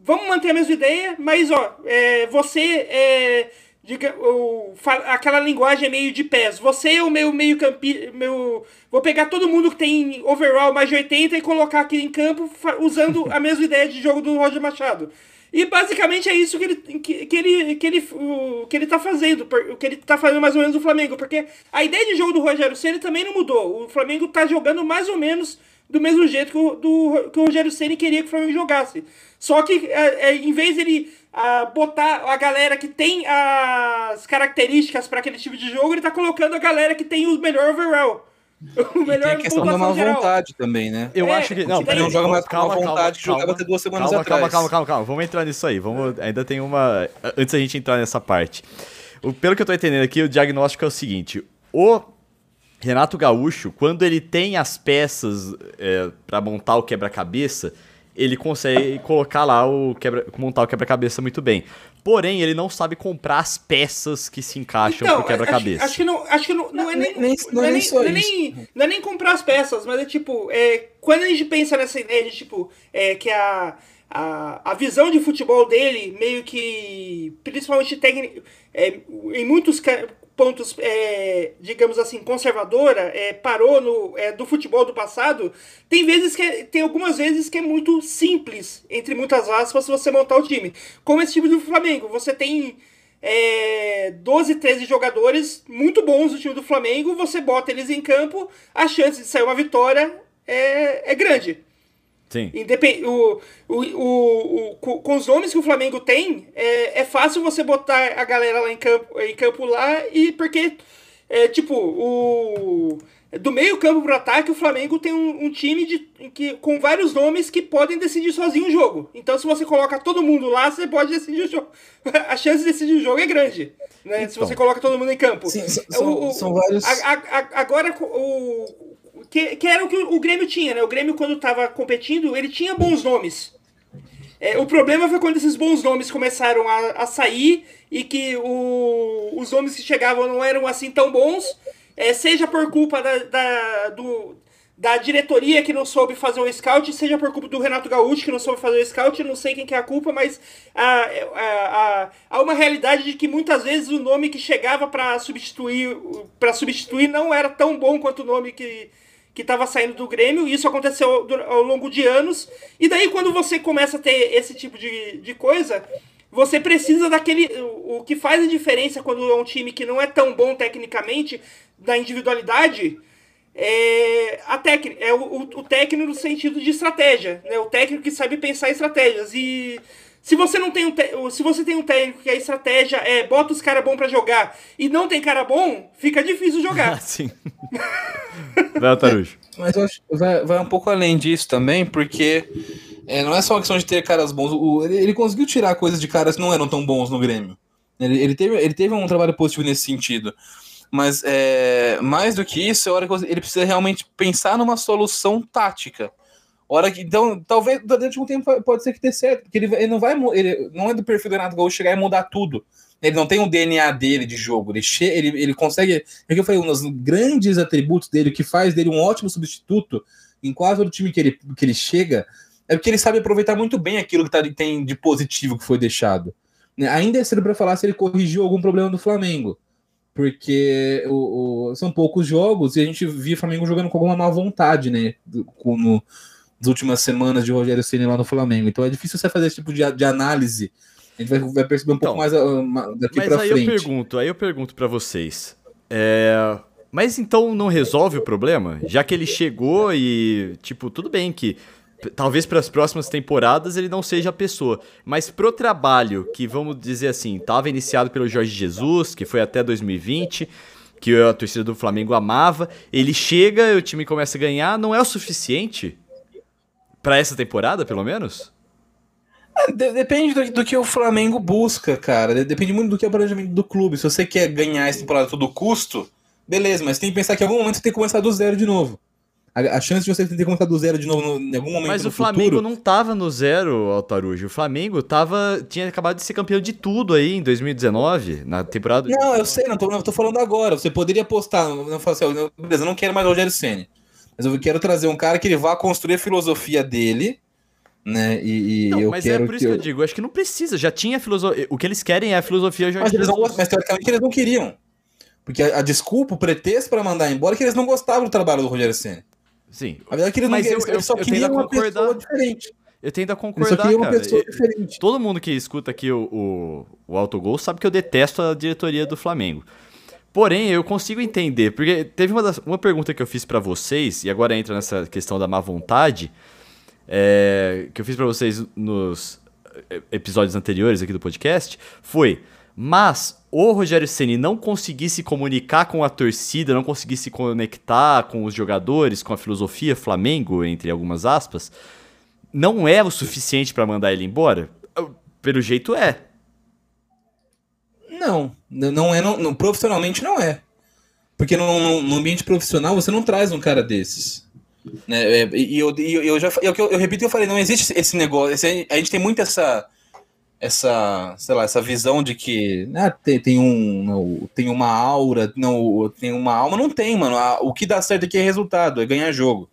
Vamos manter a mesma ideia, mas ó, é, você é diga, o, aquela linguagem meio de pés. Você é o meu meio campi, meu vou pegar todo mundo que tem overall mais de 80 e colocar aqui em campo usando a mesma ideia de jogo do Roger Machado. E basicamente é isso que ele, que, que ele, que ele, o, que ele tá fazendo, o que ele tá fazendo mais ou menos no Flamengo, porque a ideia de jogo do Rogério Ceni também não mudou. O Flamengo tá jogando mais ou menos do mesmo jeito que o, do, que o Rogério Ceni queria que o Flamengo jogasse. Só que é, é, em vez ele a botar a galera que tem as características para aquele tipo de jogo, ele tá colocando a galera que tem o melhor overall. O melhor e tem a questão da má vontade também, né? Eu é, acho que. Não, não joga mais calma, com vontade calma, que jogava até duas semanas calma, atrás. Calma, calma, calma, calma. Vamos entrar nisso aí. Vamos, ainda tem uma. Antes da gente entrar nessa parte. O, pelo que eu tô entendendo aqui, o diagnóstico é o seguinte: o Renato Gaúcho, quando ele tem as peças é, para montar o quebra-cabeça, ele consegue colocar lá o quebra, montar o quebra-cabeça muito bem. Porém, ele não sabe comprar as peças que se encaixam então, pro quebra-cabeça. Acho, acho, que não, acho que não, não é nem, nem, não, é nem, não, é nem, não é nem comprar as peças, mas é tipo, é, quando a gente pensa nessa ideia de tipo, é, que a, a, a visão de futebol dele meio que, principalmente técnico, é, em muitos pontos, é, digamos assim, conservadora, é, parou no, é, do futebol do passado, tem vezes que é, tem algumas vezes que é muito simples, entre muitas aspas, você montar o time. Como esse time do Flamengo, você tem é, 12, 13 jogadores muito bons do time do Flamengo, você bota eles em campo, a chance de sair uma vitória é, é grande. Sim. Independ... O, o, o, o, com os nomes que o Flamengo tem, é, é fácil você botar a galera lá em campo, em campo lá, e porque, é, tipo, o. Do meio campo pro ataque, o Flamengo tem um, um, time de, que, com vários nomes que podem decidir sozinho o jogo. Então, se você coloca todo mundo lá, você pode decidir o jogo. A chance de decidir o jogo é grande. Né? Então, se você coloca todo mundo em campo. Sim, são, o, são vários. A, a, agora, o, que, que era o que o Grêmio tinha, né? O Grêmio, quando estava competindo, ele tinha bons nomes. É, o problema foi quando esses bons nomes começaram a, a sair e que o, os nomes que chegavam não eram assim tão bons, é, seja por culpa da, da, do, da diretoria que não soube fazer o scout, seja por culpa do Renato Gaúcho que não soube fazer o scout, não sei quem que é a culpa, mas há, há, há uma realidade de que muitas vezes o nome que chegava para substituir para substituir não era tão bom quanto o nome que, que estava saindo do Grêmio, e isso aconteceu ao longo de anos. E daí, quando você começa a ter esse tipo de, de coisa, você precisa daquele. O, que faz a diferença quando é um time que não é tão bom tecnicamente, da individualidade, é, a é o, o, técnico no sentido de estratégia. Né? O técnico que sabe pensar estratégias. E se você não tem um se você tem um técnico que a estratégia é bota os caras bons para jogar e não tem cara bom, fica difícil jogar. Sim. vai, Tarujo. Mas eu acho que vai, vai um pouco além disso também, porque É, não é só uma questão de ter caras bons. O, ele, ele, conseguiu tirar coisas de caras que não eram tão bons no Grêmio. Ele, ele, teve, ele teve um trabalho positivo nesse sentido. Mas é, mais do que isso, é hora que ele precisa realmente pensar numa solução tática. Hora que, então, talvez durante um tempo pode ser que dê certo, porque ele, ele não vai. Ele não é do perfil do Renato Gaúcho chegar e mudar tudo. Ele não tem o DNA dele de jogo. Ele, che, ele, ele consegue. É que eu falei, um dos grandes atributos dele, que faz dele um ótimo substituto em quase todo time que ele, que ele chega, é porque ele sabe aproveitar muito bem aquilo que tá, tem de positivo que foi deixado. Né, ainda é cedo para falar se ele corrigiu algum problema do Flamengo porque o, o, são poucos jogos e a gente via o Flamengo jogando com alguma má vontade, né? Como nas últimas semanas de Rogério Ceni lá no Flamengo. Então é difícil você fazer esse tipo de, de análise. A gente vai, vai perceber um então, pouco mais uh, daqui para frente. Mas aí eu pergunto, aí eu pergunto para vocês. É... Mas então não resolve o problema? Já que ele chegou e, tipo, tudo bem que talvez para as próximas temporadas ele não seja a pessoa, mas pro trabalho que vamos dizer assim, estava iniciado pelo Jorge Jesus, que foi até 2020, que a torcida do Flamengo amava, ele chega, o time começa a ganhar, não é o suficiente para essa temporada, pelo menos? Ah, depende do, do, que o Flamengo busca, cara. Depende muito do que é o planejamento do clube. Se você quer ganhar essa temporada a todo custo, beleza, mas tem que pensar que em algum momento você tem que começar do zero de novo. A, a, chance de você ter começado do zero de novo no, em algum momento. Mas o Flamengo futuro... não tava no zero, Altarujo. O Flamengo tava, tinha acabado de ser campeão de tudo aí em 2019, na temporada. Não, eu sei, não tô, não tô falando agora. Você poderia postar, não falar assim, beleza, eu não quero mais o Rogério Senna. Mas eu quero trazer um cara que ele vá construir a filosofia dele. Né? E, e não, eu mas é quero é por isso que eu... que eu digo, acho que não precisa, já tinha filosofia. O que eles querem é a filosofia Jorge mas, eles não, mas teoricamente eles não queriam. Porque a, a desculpa, o pretexto para mandar embora é que eles não gostavam do trabalho do Rogério Senna. Sim. A verdade é que eles Mas não, eu, eu, só eu queriam uma concordar. pessoa diferente. Eu tento a concordar, só uma cara. pessoa diferente. Todo mundo que escuta aqui o, o, o Autogol sabe que eu detesto a diretoria do Flamengo. Porém, eu consigo entender, porque teve uma, das, uma pergunta que eu fiz para vocês, e agora entra nessa questão da má vontade, é, que eu fiz para vocês nos é, episódios anteriores aqui do podcast, foi mas o Rogério Ceni não conseguisse se comunicar com a torcida, não conseguisse se conectar com os jogadores, com a filosofia Flamengo, entre algumas aspas, não é o suficiente para mandar ele embora? Pelo jeito é. Não, não é, não, profissionalmente não é. Porque no, no, no, ambiente profissional você não traz um cara desses. Né? É, e eu, eu, eu já eu, eu repito eu falei, não existe esse negócio. Esse, a gente tem muito essa essa, sei lá, essa visão de que né, tem, tem, um, não, tem uma aura, não, tem uma alma, não tem, mano. O que dá certo aqui é resultado, é ganhar jogo.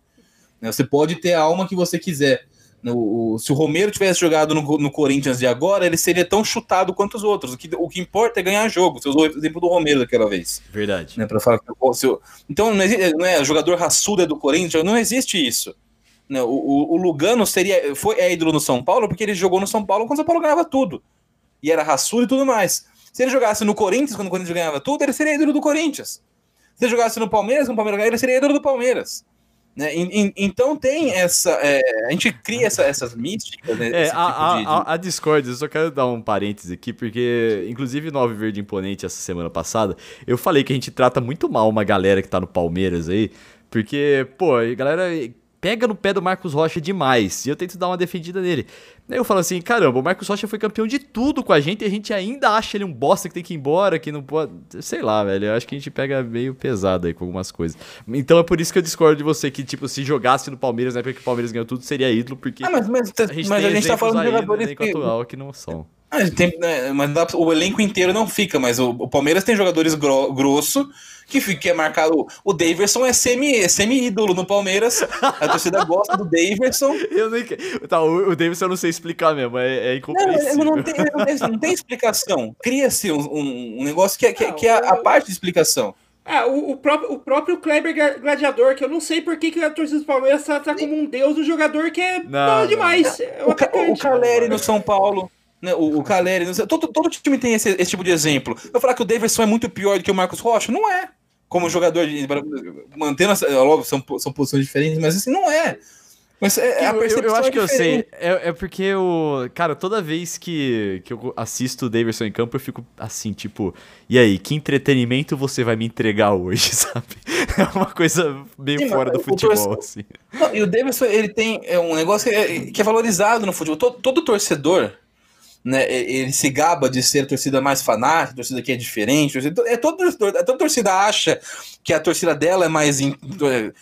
Né, você pode ter a alma que você quiser. No, se o Romero tivesse jogado no, no, Corinthians de agora, ele seria tão chutado quanto os outros. O que, o que importa é ganhar jogo. Você usou o exemplo do Romero daquela vez. Verdade. Né, para falar se, então, não, existe, não é jogador raçudo é do Corinthians, não existe isso. Né, o, o, Lugano seria, foi é ídolo no São Paulo porque ele jogou no São Paulo quando o São Paulo ganhava tudo. E era raçudo e tudo mais. Se ele jogasse no Corinthians quando o Corinthians ganhava tudo, ele seria ídolo do Corinthians. Se ele jogasse no Palmeiras quando o Palmeiras ganhava, ele seria ídolo do Palmeiras. Né? Então tem essa. É, a gente cria essa, essas místicas. Né? É, a, tipo a, de... a, a Discord, eu só quero dar um parênteses aqui, porque, inclusive, no Alve Verde Imponente, essa semana passada, eu falei que a gente trata muito mal uma galera que tá no Palmeiras aí, porque, pô, a galera pega no pé do Marcos Rocha demais. E eu tento dar uma defendida nele. Aí eu falo assim: caramba, o Marcos Rocha foi campeão de tudo com a gente e a gente ainda acha ele um bosta que tem que ir embora, que não pode. Sei lá, velho. Eu acho que a gente pega meio pesado aí com algumas coisas. Então é por isso que eu discordo de você que, tipo, se jogasse no Palmeiras, né, porque o Palmeiras ganhou tudo, seria ídolo, porque. Ah, mas, mas, a gente, mas a gente tá falando de jogadores que... atual que não são. Ah, tem, né, mas o elenco inteiro não fica, mas o, o Palmeiras tem jogadores gro grosso que, que é marcado. O Daverson é semi-ídolo semi no Palmeiras. A torcida gosta do Daverson. Eu nem, tá, o, o Daverson eu não sei explicar mesmo, é, é incompreensível. Não, não, tem, não, tem, não tem explicação. Cria-se um, um, um, negócio que é, que, é, que é a, a parte de explicação. Ah, o, o, próprio, o próprio Kleber Gladiador, que eu não sei por que, que a torcida do Palmeiras tá, tá como um deus, um jogador que é não, demais. É o, o, o Caleri no São Paulo. Né, o, o Caleri, todo, todo time tem esse, esse tipo de exemplo. Eu falar que o Davidson é muito pior do que o Marcos Rocha? Não é. Como jogador, de, mantendo. Óbvio, são, são posições diferentes, mas assim, não é. Mas é, é eu, eu, eu, acho que eu sei. É, é porque o. Cara, toda vez que, que eu assisto o Davidson em campo, eu fico assim, tipo, e aí, que entretenimento você vai me entregar hoje, sabe? É uma coisa meio Sim, fora do futebol, assim. Não, e o Davidson, ele tem é um negócio que é, que é valorizado no futebol. Todo, todo torcedor, né, ele se gaba de ser a torcida mais fanática, a torcida que é diferente. Torcida, é todo torcedor, toda torcida acha que a torcida dela é mais. In,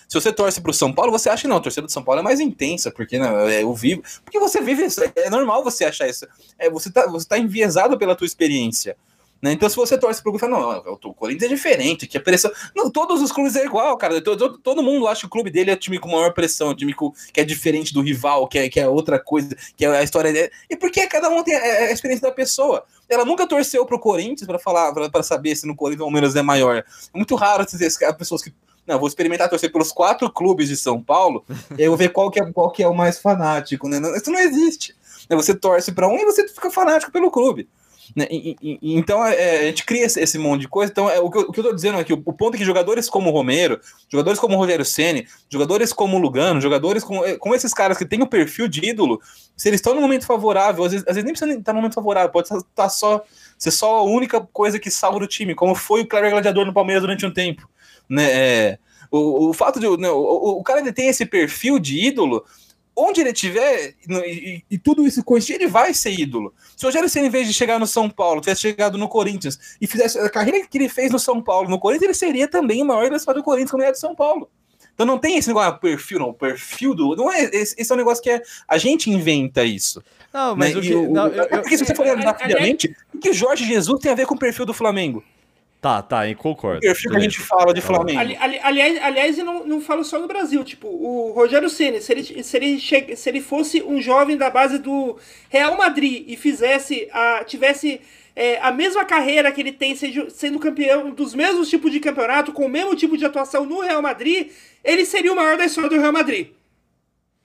se você torce para o São Paulo, você acha que não, a torcida do São Paulo é mais intensa, porque não, é, eu vivo. Porque você vive é normal você achar isso. É, você está você tá enviesado pela tua experiência. Né? Então, se você torce pro clube, fala, não, o Corinthians é diferente, que a pressão. Não, todos os clubes é igual, cara. Todo, todo mundo acha que o clube dele é time com maior pressão, time com, que é diferente do rival, que é, que é outra coisa, que é a história dele. E porque cada um tem a, a experiência da pessoa. Ela nunca torceu pro Corinthians para falar, para saber se no Corinthians o menos é maior. É muito raro ter pessoas que não, vou experimentar torcer pelos quatro clubes de São Paulo, e eu vou ver qual que é, qual que é o mais fanático, né? Isso não existe. Você torce para um e você fica fanático pelo clube. Né? E, e, então é, a gente cria esse, esse, monte de coisa. Então, é, o, que eu, o que eu tô dizendo aqui, o, o ponto é que jogadores como Romero, jogadores como Rogério Ceni, jogadores como Lugano, jogadores como, é, como esses caras que têm o perfil de ídolo, se eles estão no momento favorável, às vezes, às vezes nem precisa estar no momento favorável, pode estar tá só ser só a única coisa que salva o time, como foi o Cleber Gladiador no Palmeiras durante um tempo. Né? É, o, o fato de né, o, o cara ele tem esse perfil de ídolo onde ele estiver, e, e, tudo isso coincidir, ele vai ser ídolo. Se o Rogério Senna, em vez de chegar no São Paulo, tivesse chegado no Corinthians e fizesse a carreira que ele fez no São Paulo, no Corinthians, ele seria também o maior da do Corinthians quando ele é de São Paulo. Então não tem esse negócio, ah, perfil, não, perfil do. Não é, esse, esse, é um negócio que é, a gente inventa isso. Não, mas né? o que. O, não, eu, porque se você for olhar rapidamente, o que Jorge Jesus tem a ver com o perfil do Flamengo? Tá, tá, eu concordo. O perfil que a gente fala de Flamengo. Ali, ali, aliás, aliás, eu não, não falo só no Brasil. Tipo, o Rogério Ceni, se ele, se, ele che... se ele fosse um jovem da base do Real Madrid e fizesse a, tivesse é, a mesma carreira que ele tem, seja, sendo campeão dos mesmos tipos de campeonato, com o mesmo tipo de atuação no Real Madrid, ele seria o maior da história do Real Madrid.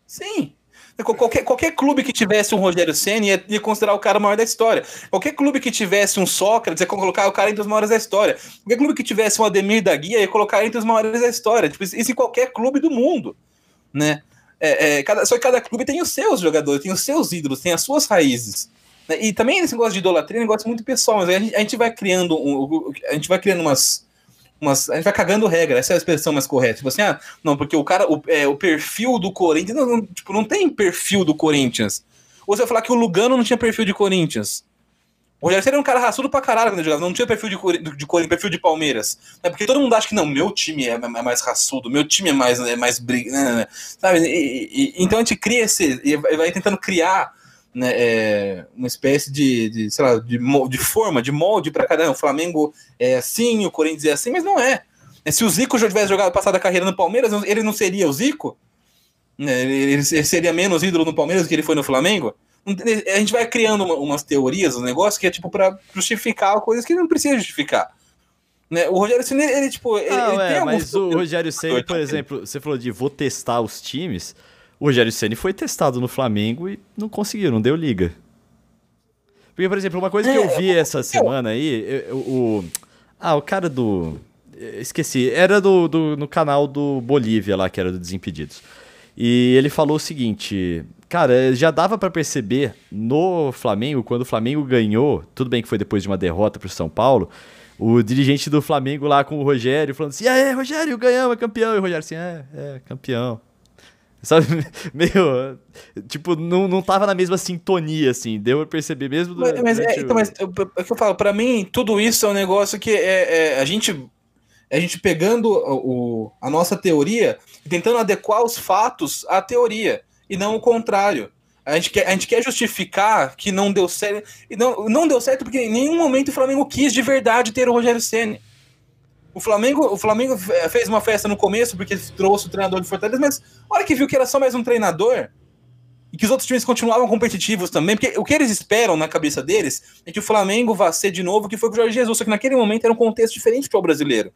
Sim, Qualquer, qualquer clube que tivesse um Rogério Senna ia, ia, considerar o cara o maior da história. Qualquer clube que tivesse um Sócrates ia colocar o cara entre os maiores da história. Qualquer clube que tivesse um Ademir da Guia ia colocar entre os maiores da história. Tipo, isso em qualquer clube do mundo. Né? É, é, cada, só que cada clube tem os seus jogadores, tem os seus ídolos, tem as suas raízes. Né? E também esse negócio de idolatria é um negócio muito pessoal, mas a gente, a gente vai criando um, a gente vai criando umas umas, a gente vai cagando regra, essa é a expressão mais correta. Tipo assim, ah, não, porque o cara, o, é, o perfil do Corinthians, não, não, tipo, não tem perfil do Corinthians. Ou você vai falar que o Lugano não tinha perfil de Corinthians. O Rogério seria um cara raçudo pra caralho quando ele jogava, não tinha perfil de, de Corinthians, perfil de Palmeiras. É porque todo mundo acha que não, meu time é, é mais raçudo, meu time é mais, é mais briga, né, né, né, sabe? E, e, então a gente cria esse, e vai tentando criar né, é, uma espécie de, de, sei lá, de, de forma, de molde para cada um. O Flamengo é assim, o Corinthians é assim, mas não é. é. Se o Zico já tivesse jogado passada a carreira no Palmeiras, ele não seria o Zico? Né, ele, seria menos ídolo no Palmeiras do que ele foi no Flamengo? A gente vai criando umas teorias, um negócio que é tipo para justificar coisas que não precisa justificar. Né? O Rogério Ceni, ele, tipo. Ele, não, ele é, mas o Rogério Ceni, por exemplo, você falou de vou testar os times. O Rogério Ceni foi testado no Flamengo e não conseguiu, não deu liga. Porque, por exemplo, uma coisa que eu é, vi essa semana aí, o. Ah, o cara do. Esqueci. Era do, do, no canal do Bolívia lá, que era do Desimpedidos. E ele falou o seguinte. Cara, já dava para perceber no Flamengo, quando o Flamengo ganhou, tudo bem que foi depois de uma derrota pro São Paulo, o dirigente do Flamengo lá com o Rogério falando assim: e aí, Rogério, ganhamos, é campeão. E o Rogério assim: é, é, campeão. Sabe? Meio. Tipo, não, não tava na mesma sintonia, assim. Deu pra perceber mesmo. Durante, mas, é, então, mas é que eu falo, pra mim, tudo isso é um negócio que é, é a gente. A gente pegando o, a nossa teoria e tentando adequar os fatos à teoria, e não o contrário. A gente, quer, a gente quer justificar que não deu certo. E não, não deu certo porque em nenhum momento o Flamengo quis de verdade ter o Rogério Senna. O Flamengo, o Flamengo fez uma festa no começo porque trouxe o treinador de Fortaleza, mas a hora que viu que era só mais um treinador e que os outros times continuavam competitivos também, porque o que eles esperam na cabeça deles é que o Flamengo vá ser de novo o que foi com o Jorge Jesus, só que naquele momento era um contexto diferente para o brasileiro.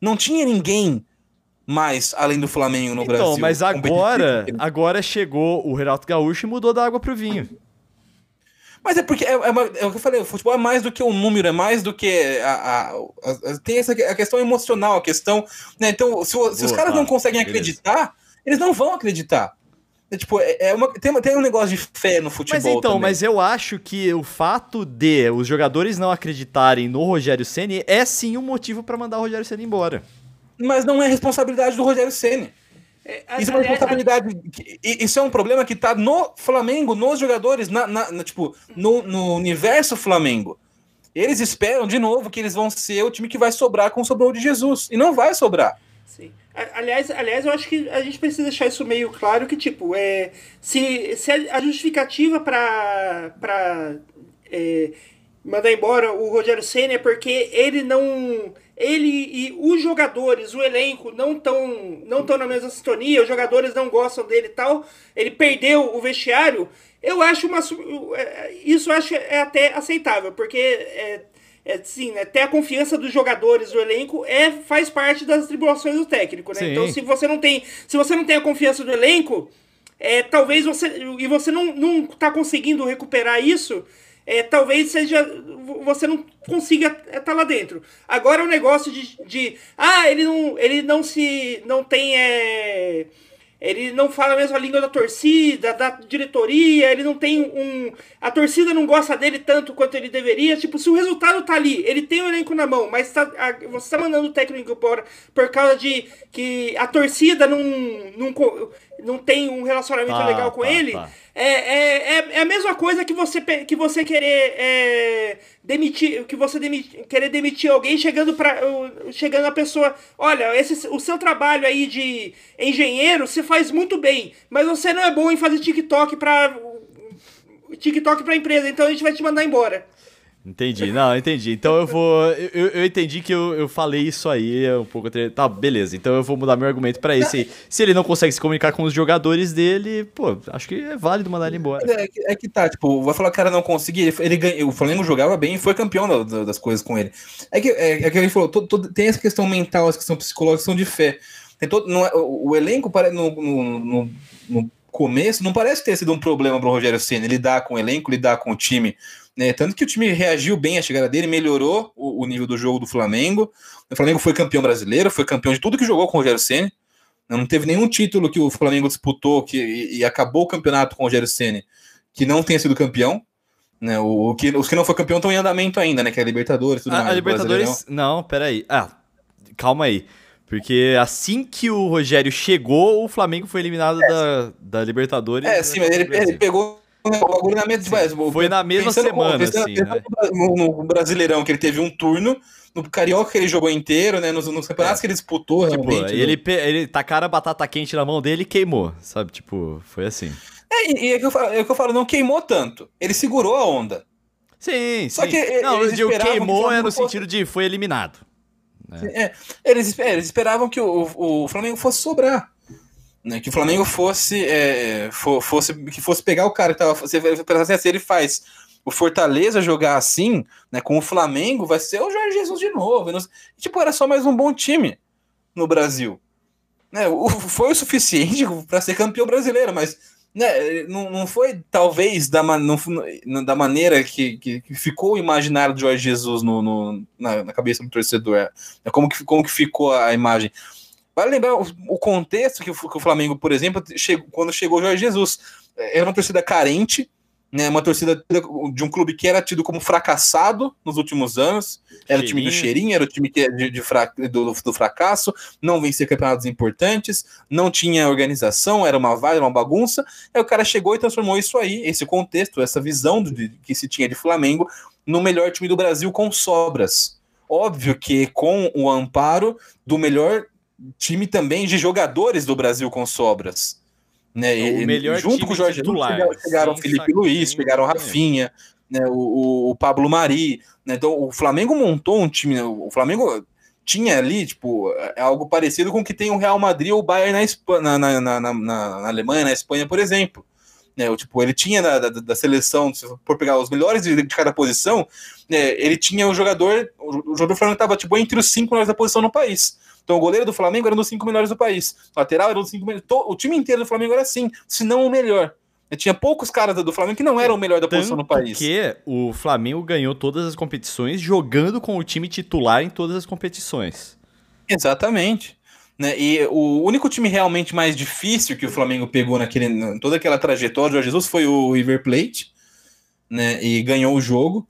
Não tinha ninguém mais além do Flamengo no então, Brasil. Então, mas agora, agora chegou o Renato Gaúcho e mudou da água pro vinho. Mas é porque é, é, é, o que eu falei, o futebol é mais do que o número, é mais do que a, a, a tem essa a questão emocional, a questão, né? Então, se, se os caras tá, não conseguem acreditar, eles não vão acreditar. É, tipo, é, é uma, tem, tem um negócio de fé no futebol. Mas então, também. mas eu acho que o fato de os jogadores não acreditarem no Rogério Ceni é sim um motivo para mandar o Rogério Ceni embora. Mas não é responsabilidade do Rogério Ceni. É, isso é uma responsabilidade. Isso é um problema que tá no Flamengo, nos jogadores, na, na, na tipo, no, no universo Flamengo. Eles esperam, de novo, que eles vão ser o time que vai sobrar com o sobrou de Jesus. E não vai sobrar. Sim. Aliás, aliás, eu acho que a gente precisa deixar isso meio claro que, tipo, é, se, se a justificativa para é, mandar embora o Rogério Senna é porque ele não ele e os jogadores, o elenco não estão não tão na mesma sintonia, os jogadores não gostam dele e tal, ele perdeu o vestiário, eu acho uma é, isso eu acho é até aceitável, porque é, é sim, né, ter a confiança dos jogadores do elenco é faz parte das tribulações do técnico, né? Então se você não tem, se você não tem a confiança do elenco, é, talvez você e você não não tá conseguindo recuperar isso, é, talvez seja você não consiga estar lá dentro. Agora o negócio de, de ah, ele não, ele não se não tem é, ele não fala a mesma língua da torcida, da diretoria, ele não tem um. A torcida não gosta dele tanto quanto ele deveria. Tipo, se o resultado tá ali, ele tem o elenco na mão, mas tá, a, você tá mandando o técnico embora por causa de que a torcida não, não, não tem um relacionamento tá, legal com tá, ele. Tá. É, é, é, é, a mesma coisa que você, que você querer é, demitir, que você demitir, querer demitir alguém chegando para chegando a pessoa, olha, esse, o seu trabalho aí de engenheiro se faz muito bem, mas você não é bom em fazer TikTok para TikTok para empresa, então a gente vai te mandar embora. Entendi, não, entendi. Então eu vou. Eu, eu entendi que eu, eu falei isso aí um pouco. Tá, beleza. Então eu vou mudar meu argumento isso aí. Se ele não consegue se comunicar com os jogadores dele, pô, acho que é válido mandar ele embora. É, que, é que tá, tipo, vai falar que o cara não conseguia. Ele, ele o Flamengo jogava bem e foi campeão da, das coisas com ele. É que, é, é que ele falou, todo, todo, tem essa questão mental, essa questão psicológica, questão de fé. Tem todo, não é, o, o elenco no, no, no, no começo não parece ter sido um problema para Rogério Senna lidar com o elenco, lidar com o time. Né? Tanto que o time reagiu bem à chegada dele, melhorou o, o, nível do jogo do Flamengo. O Flamengo foi campeão brasileiro, foi campeão de tudo que jogou com o Rogério Senna. Não teve nenhum título que o Flamengo disputou que, e, e acabou o campeonato com o Rogério Senna que não tenha sido campeão. Né, o, o, que, os que não foi campeão estão em andamento ainda, né? Que é a Libertadores tudo a, mais. A Libertadores. Não, peraí. Ah, calma aí. Porque assim que o Rogério chegou, o Flamengo foi eliminado é, da, da Libertadores. É, sim, mas ele, ele pegou o bagulho na mesma. Foi na mesma semana, pensando, assim, pensando né? no, no, Brasileirão, que ele teve um turno, no Carioca que ele jogou inteiro, né? Nos, nos campeonatos é. que ele disputou, tipo, realmente. Ele, ele tacaram a batata quente na mão dele e queimou, sabe? Tipo, foi assim. É, e é que, eu falo, é que eu falo, não queimou tanto. Ele segurou a onda. Sim, Só sim. que não, eles o queimou é no sentido de foi eliminado. Né? É, eles, é, eles esperavam que o, o Flamengo fosse sobrar. Né, que o Flamengo fosse, é, fosse que fosse pegar o cara que tava. Você assim, se ele faz o Fortaleza jogar assim, né, com o Flamengo, vai ser o Jorge Jesus de novo. Não, tipo, era só mais um bom time no Brasil. Né, o, foi o suficiente para ser campeão brasileiro, mas né, não, não foi talvez da, não, da maneira que, que, que, ficou o imaginário do Jorge Jesus no, no na, na, cabeça do torcedor. É, é, como, que, como que ficou a imagem. Vale lembrar o, o contexto que o, que o, Flamengo, por exemplo, chegou, quando chegou o Jorge Jesus. Era uma torcida carente, né, uma torcida de um clube que era tido como fracassado nos últimos anos. Era cheirinho. o time do cheirinho, era o time que, de, de fra, do, do, fracasso, não vencia campeonatos importantes, não tinha organização, era uma vaga, uma bagunça. Aí o cara chegou e transformou isso aí, esse contexto, essa visão de, que se tinha de Flamengo, no melhor time do Brasil com sobras. Óbvio que com o amparo do melhor time também de jogadores do Brasil com sobras. Né? É o melhor junto com o Jorge titular, Jesus, chegaram, o Felipe Luiz, chegaram Rafinha, né? o, o, Pablo Mari. Né? Então, o Flamengo montou um time. Né? O Flamengo tinha ali, tipo, é algo parecido com o que tem o Real Madrid ou o Bayern na, Espanha, na, na, na, na Alemanha, na Espanha, por exemplo. Né, tipo, ele tinha da, da, da, seleção, se for pegar os melhores de, de cada posição, né, ele tinha o jogador, o, o jogador Flamengo estava tipo, entre os cinco melhores da posição no país. Então o goleiro do Flamengo era um dos cinco melhores do país. O lateral era um dos cinco melhores. O time inteiro do Flamengo era assim, se não o melhor. tinha poucos caras do Flamengo que não eram o melhor da Tanto posição no país. Porque o Flamengo ganhou todas as competições jogando com o time titular em todas as competições. Exatamente. Né? E o único time realmente mais difícil que o Flamengo pegou naquele, toda aquela trajetória de Jesus foi o River Plate, né? E ganhou o jogo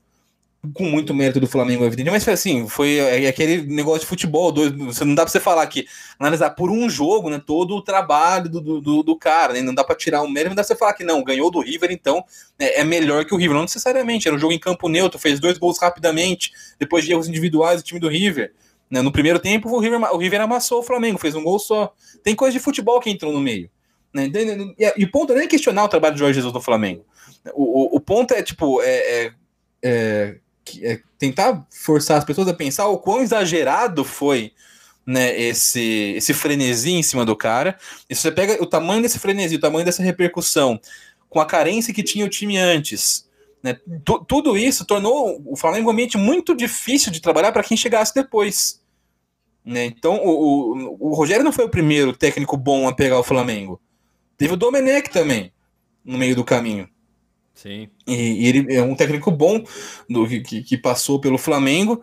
com muito mérito do Flamengo, evidente, mas foi assim, foi é, é aquele negócio de futebol, dois, você não dá para você falar que analisar por um jogo, né, todo o trabalho do, do, do cara, né, não dá para tirar o mérito, não dá pra você falar que não, ganhou do River, então é, é, melhor que o River, não necessariamente, era um jogo em campo neutro, fez dois gols rapidamente, depois de erros individuais do time do River, né, no primeiro tempo o River, o River amassou o Flamengo, fez um gol só, tem coisa de futebol que entrou no meio, né, e, e o ponto não é questionar o trabalho do Jorge Jesus no Flamengo, o, o, o ponto é, tipo, é, é, é é, tentar forçar as pessoas a pensar o quão exagerado foi né, esse, esse frenesi em cima do cara. E se você pega o tamanho desse frenesi, o tamanho dessa repercussão, com a carência que tinha o time antes, né, tudo isso tornou o Flamengo um ambiente muito difícil de trabalhar para quem chegasse depois. Né? Então, o, o, o, Rogério não foi o primeiro técnico bom a pegar o Flamengo. Teve o Domenech também, no meio do caminho. Sim. E, e, ele é um técnico bom do, que, que passou pelo Flamengo.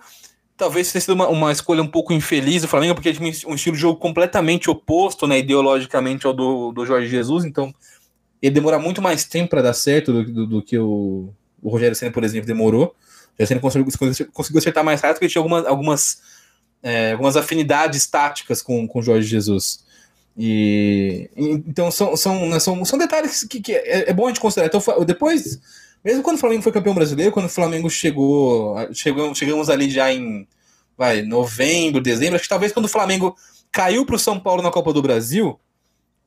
Talvez tenha sido uma, uma escolha um pouco infeliz do Flamengo, porque tinha um estilo de jogo completamente oposto, né, ideologicamente, ao do, do Jorge Jesus. Então, ele demora muito mais tempo para dar certo do, do, do, que o, o Rogério Senna, por exemplo, demorou. O Rogério Senna conseguiu, conseguiu acertar mais rápido, porque tinha algumas, algumas, é, algumas afinidades táticas com o Jorge Jesus. E, então são, são, né, são, são detalhes que, que é, é, bom a gente considerar. Então, depois, mesmo quando o Flamengo foi campeão brasileiro, quando o Flamengo chegou, chegou chegamos ali já em vai, novembro, dezembro, acho que talvez quando o Flamengo caiu para o São Paulo na Copa do Brasil,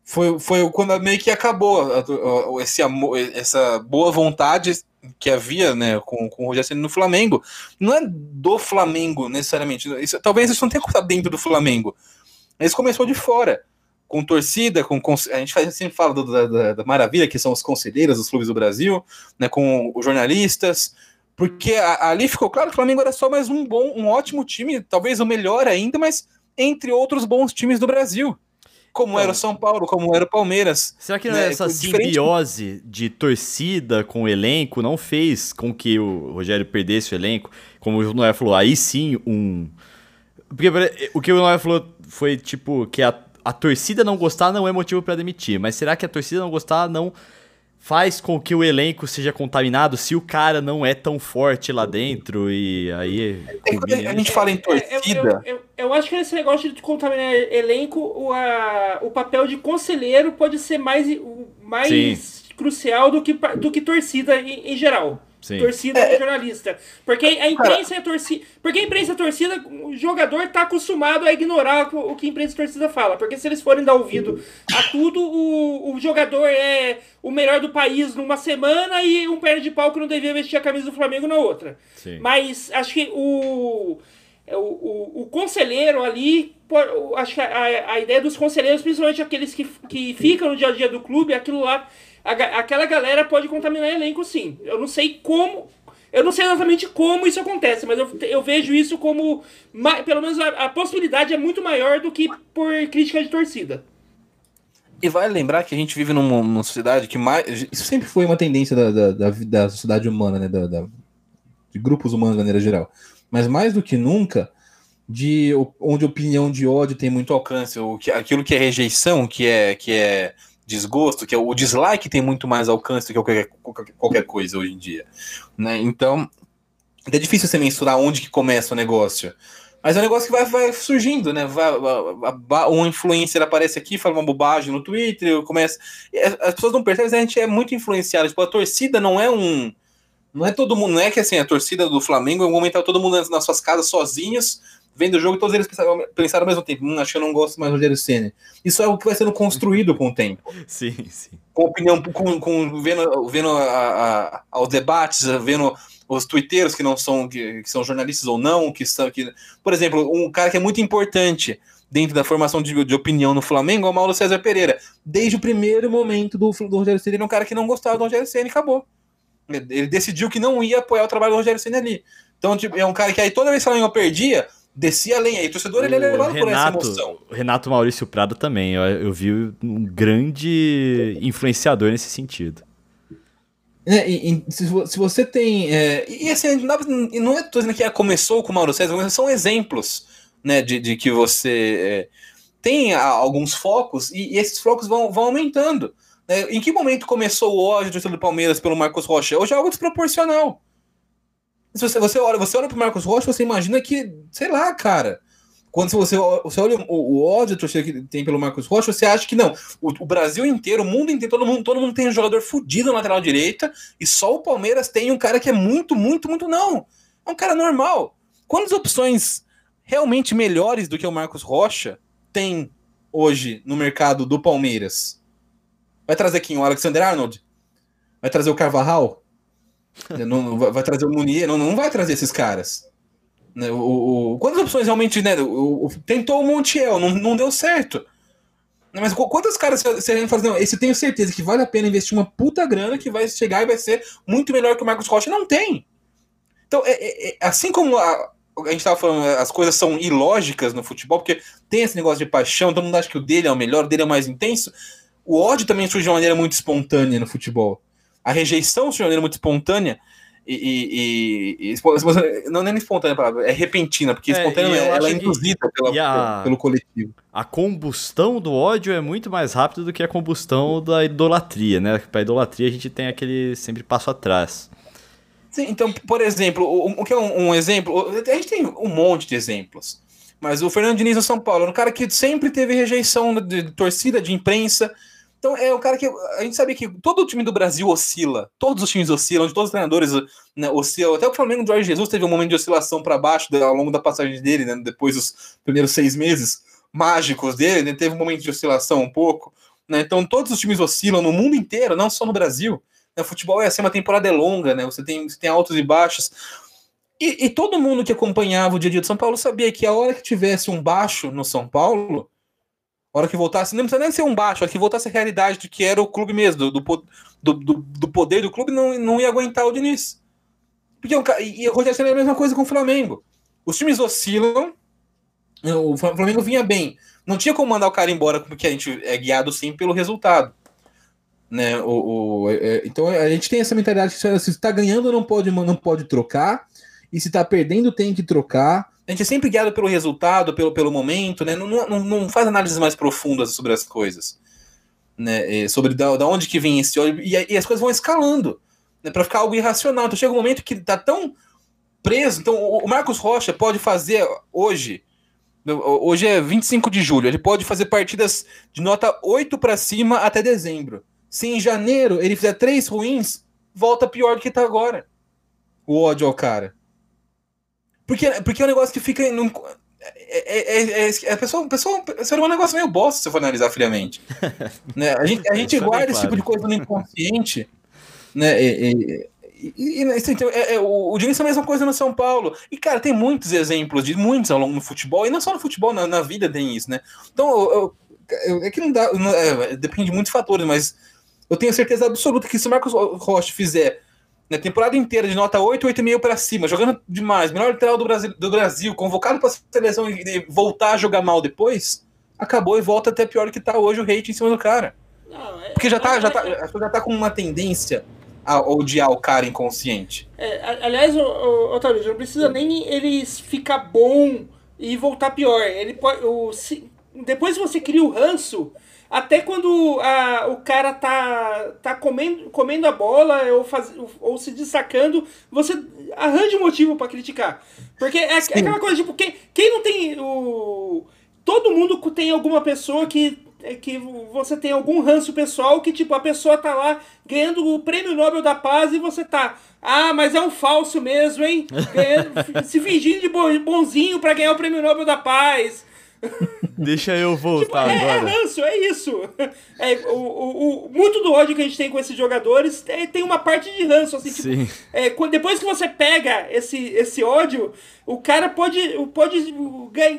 foi, foi quando meio que acabou esse amor, essa boa vontade que havia né, com, com o Rogério Senna no Flamengo. Não é do Flamengo necessariamente. Isso, talvez isso não tenha começado dentro do Flamengo. Isso começou de fora com torcida, com a gente faz, sempre fala do, da, da, maravilha que são os conselheiros dos clubes do Brasil, né, com os jornalistas, porque a, ali ficou claro que o Flamengo era só mais um bom, um ótimo time, talvez o melhor ainda, mas entre outros bons times do Brasil. Como então, era o São Paulo, como era o Palmeiras. Será que né, essa simbiose de torcida com o elenco não fez com que o Rogério perdesse o elenco? Como o Noé falou, aí sim um. Porque o que o Noé falou foi tipo que a a torcida não gostar não é motivo para demitir, mas será que a torcida não gostar não faz com que o elenco seja contaminado se o cara não é tão forte lá dentro e aí é, a gente fala em torcida eu, eu, eu, eu, acho que nesse negócio de contaminar elenco o, a, o papel de conselheiro pode ser mais, mais crucial do que, do que torcida em, em geral Sim. Torcida é, jornalista. Porque a imprensa é torcida. Porque a imprensa é torcida, o jogador tá acostumado a ignorar o que a imprensa e torcida fala. Porque se eles forem dar ouvido a tudo, o, o jogador é o melhor do país numa semana e um pé de pau que não devia vestir a camisa do Flamengo na outra. Sim. Mas acho que o. O, o, o conselheiro ali, acho que a, a ideia dos conselheiros, principalmente aqueles que, que ficam no dia a dia do clube, aquilo lá a, aquela galera pode contaminar elenco sim. Eu não sei como. Eu não sei exatamente como isso acontece, mas eu, eu vejo isso como. Pelo menos a, a possibilidade é muito maior do que por crítica de torcida. E vai lembrar que a gente vive numa, numa sociedade que mais. Isso sempre foi uma tendência da, da, da, da sociedade humana, né? Da, da, de grupos humanos de maneira geral. Mas mais do que nunca, de onde opinião de ódio tem muito alcance, ou que, aquilo que é rejeição, que é, que é desgosto, que é o dislike tem muito mais alcance do que qualquer, qualquer coisa hoje em dia. Né? Então, é difícil você mensurar onde que começa o negócio. Mas é um negócio que vai, vai surgindo, né? Vai, um influencer aparece aqui, fala uma bobagem no Twitter, começa. As pessoas não percebem, a gente é muito influenciado. Tipo, a torcida não é um. Não é todo mundo, não é que assim, a torcida do Flamengo, em algum momento todo mundo nas suas casas sozinhos, vendo o jogo, todos eles pensaram, pensaram ao mesmo tempo, hum, acho que eu não gosto mais do Rogério Senna. Isso é o que vai sendo construído com o tempo. Sim, sim. Com opinião, com, com vendo, vendo a, a, debates, vendo os twitteiros que não são, que, que, são jornalistas ou não, que são. Que, por exemplo, um cara que é muito importante dentro da formação de, de opinião no Flamengo é o Mauro César Pereira. Desde o primeiro momento do, do Rogério Senna, ele é um cara que não gostava do Rogério Senna e acabou. Ele decidiu que não ia apoiar o trabalho do Rogério Senna ali. Então, tipo, é um cara que aí toda vez que o Flamengo perdia, descia além. Aí o torcedor ele é levado Renato, por essa emoção. Renato Maurício Prado também. Eu, eu vi um grande influenciador nesse sentido. É, e, e, se, se, você tem. É, e assim, não é tô dizendo que começou com o Mauro César, mas são exemplos né, de, de que você. É, tem a, alguns focos e, e, esses focos vão, vão aumentando. Né? Em que momento começou o ódio do Palmeiras pelo Marcos Rocha? Hoje é algo desproporcional. Se você, você olha, você olha pro Marcos Rocha, você imagina que, sei lá, cara. Quando você, você olha o, o ódio que tem pelo Marcos Rocha, você acha que não. O, o, Brasil inteiro, o mundo inteiro, todo mundo, todo mundo tem um jogador fudido na lateral direita, e só o Palmeiras tem um cara que é muito, muito, muito não. É um cara normal. Quantas opções realmente melhores do que o Marcos Rocha tem hoje no mercado do Palmeiras? Vai trazer quem? O Alexander Arnold? Vai trazer o Carvajal? Não, vai trazer o Munier? Não, não vai trazer esses caras. Né, o, o, quantas opções realmente, né? O, tentou o Montiel, não, não deu certo. Mas quantas caras você fazer? Esse eu tenho certeza que vale a pena investir uma puta grana que vai chegar e vai ser muito melhor que o Marcos Rocha. Não tem. Então, é, é, é assim como a, a gente estava falando, as coisas são ilógicas no futebol, porque tem esse negócio de paixão, todo mundo acha que o dele é o melhor, o dele é o mais intenso. O ódio também surge de uma maneira muito espontânea no futebol. A rejeição uma maneira muito espontânea. E, e, e, não é nem espontânea a palavra, é repentina, porque é, espontânea ela é induzida pela, a, pelo coletivo. A combustão do ódio é muito mais rápida do que a combustão da idolatria, né? Para idolatria a gente tem aquele sempre passo atrás. Sim, então, por exemplo, o, que é um, um, exemplo? A gente tem um monte de exemplos. Mas o Fernando Diniz no São Paulo, é um cara que sempre teve rejeição de, de torcida, de imprensa. Então é o cara que. A gente sabe que todo o time do Brasil oscila. Todos os times oscilam, todos os treinadores né, oscilam. Até o Flamengo do Jorge Jesus teve um momento de oscilação para baixo ao longo da passagem dele, né, depois dos primeiros seis meses mágicos dele, né, teve um momento de oscilação um pouco. Né, então todos os times oscilam no mundo inteiro, não só no Brasil. Né, futebol é assim, uma temporada é longa, né, você, tem, você tem altos e baixos. E, e todo mundo que acompanhava o dia a dia de São Paulo sabia que a hora que tivesse um baixo no São Paulo a hora que voltasse, não precisa nem ser um baixo, a hora que voltasse a realidade do que era o clube mesmo, do, do, do, do poder do clube, não, não ia aguentar o Diniz. Porque, e acontece a mesma coisa com o Flamengo. Os times oscilam, o Flamengo vinha bem. Não tinha como mandar o cara embora, porque a gente é guiado sim pelo resultado. Né? O, o é, é então a gente tem essa mentalidade que se está ganhando não pode, não pode trocar, e se está perdendo tem que trocar. A gente é sempre guiado pelo resultado, pelo, pelo momento, né? Não, não, não faz análises mais profundas sobre as coisas. Né? É, sobre da, da onde que vem esse ódio. E, e as coisas vão escalando. Né? para ficar algo irracional. Então chega um momento que tá tão preso. Então o Marcos Rocha pode fazer hoje. Hoje é 25 de julho. Ele pode fazer partidas de nota 8 para cima até dezembro. Se em janeiro ele fizer três ruins, volta pior do que tá agora. O ódio ao cara. Porque, porque é um negócio que fica. Num, é, é, é, é, a pessoa, a pessoa, é um negócio meio bosta se for analisar friamente. né? A gente, a gente guarda esse tipo de coisa no inconsciente. Né? E, e, e, então, é, é, o, o Diniz é a mesma coisa no São Paulo. E, cara, tem muitos exemplos de muitos ao longo do futebol, e não só no futebol, na, na vida tem isso, né? Então, eu, eu, é que não dá. Não, é, depende de muitos fatores, mas eu tenho certeza absoluta que se o Marcos Rocha fizer na temporada inteira de nota 8, 8,5 para cima, jogando demais, melhor lateral do Brasil, do Brasil convocado para a seleção e voltar a jogar mal depois, acabou e volta até pior que tá hoje o hate em cima do cara. Não, é, Porque já tá, já, tá, já tá com uma tendência a odiar o cara inconsciente. É, aliás, o, o, Otávio, não precisa nem ele ficar bom e voltar pior. Ele pode. O, se, depois que você cria o ranço, até quando a, o cara tá, tá comendo, comendo a bola ou, faz, ou se destacando, você arranja um motivo para criticar. Porque é, é, aquela coisa, tipo, quem, quem não tem o. Todo mundo tem alguma pessoa que é que você tem algum ranço pessoal que, tipo, a pessoa tá lá ganhando o prêmio Nobel da Paz e você tá. Ah, mas é um falso mesmo, hein? Ganhando, se fingindo de bonzinho para ganhar o prêmio Nobel da Paz. Deixa eu voltar tipo, é, agora. É ranço, é isso. É, o, o, o, muito do ódio que a gente tem com esses jogadores é, tem uma parte de ranço. Assim, tipo, é, depois que você pega esse, esse ódio, o cara pode, pode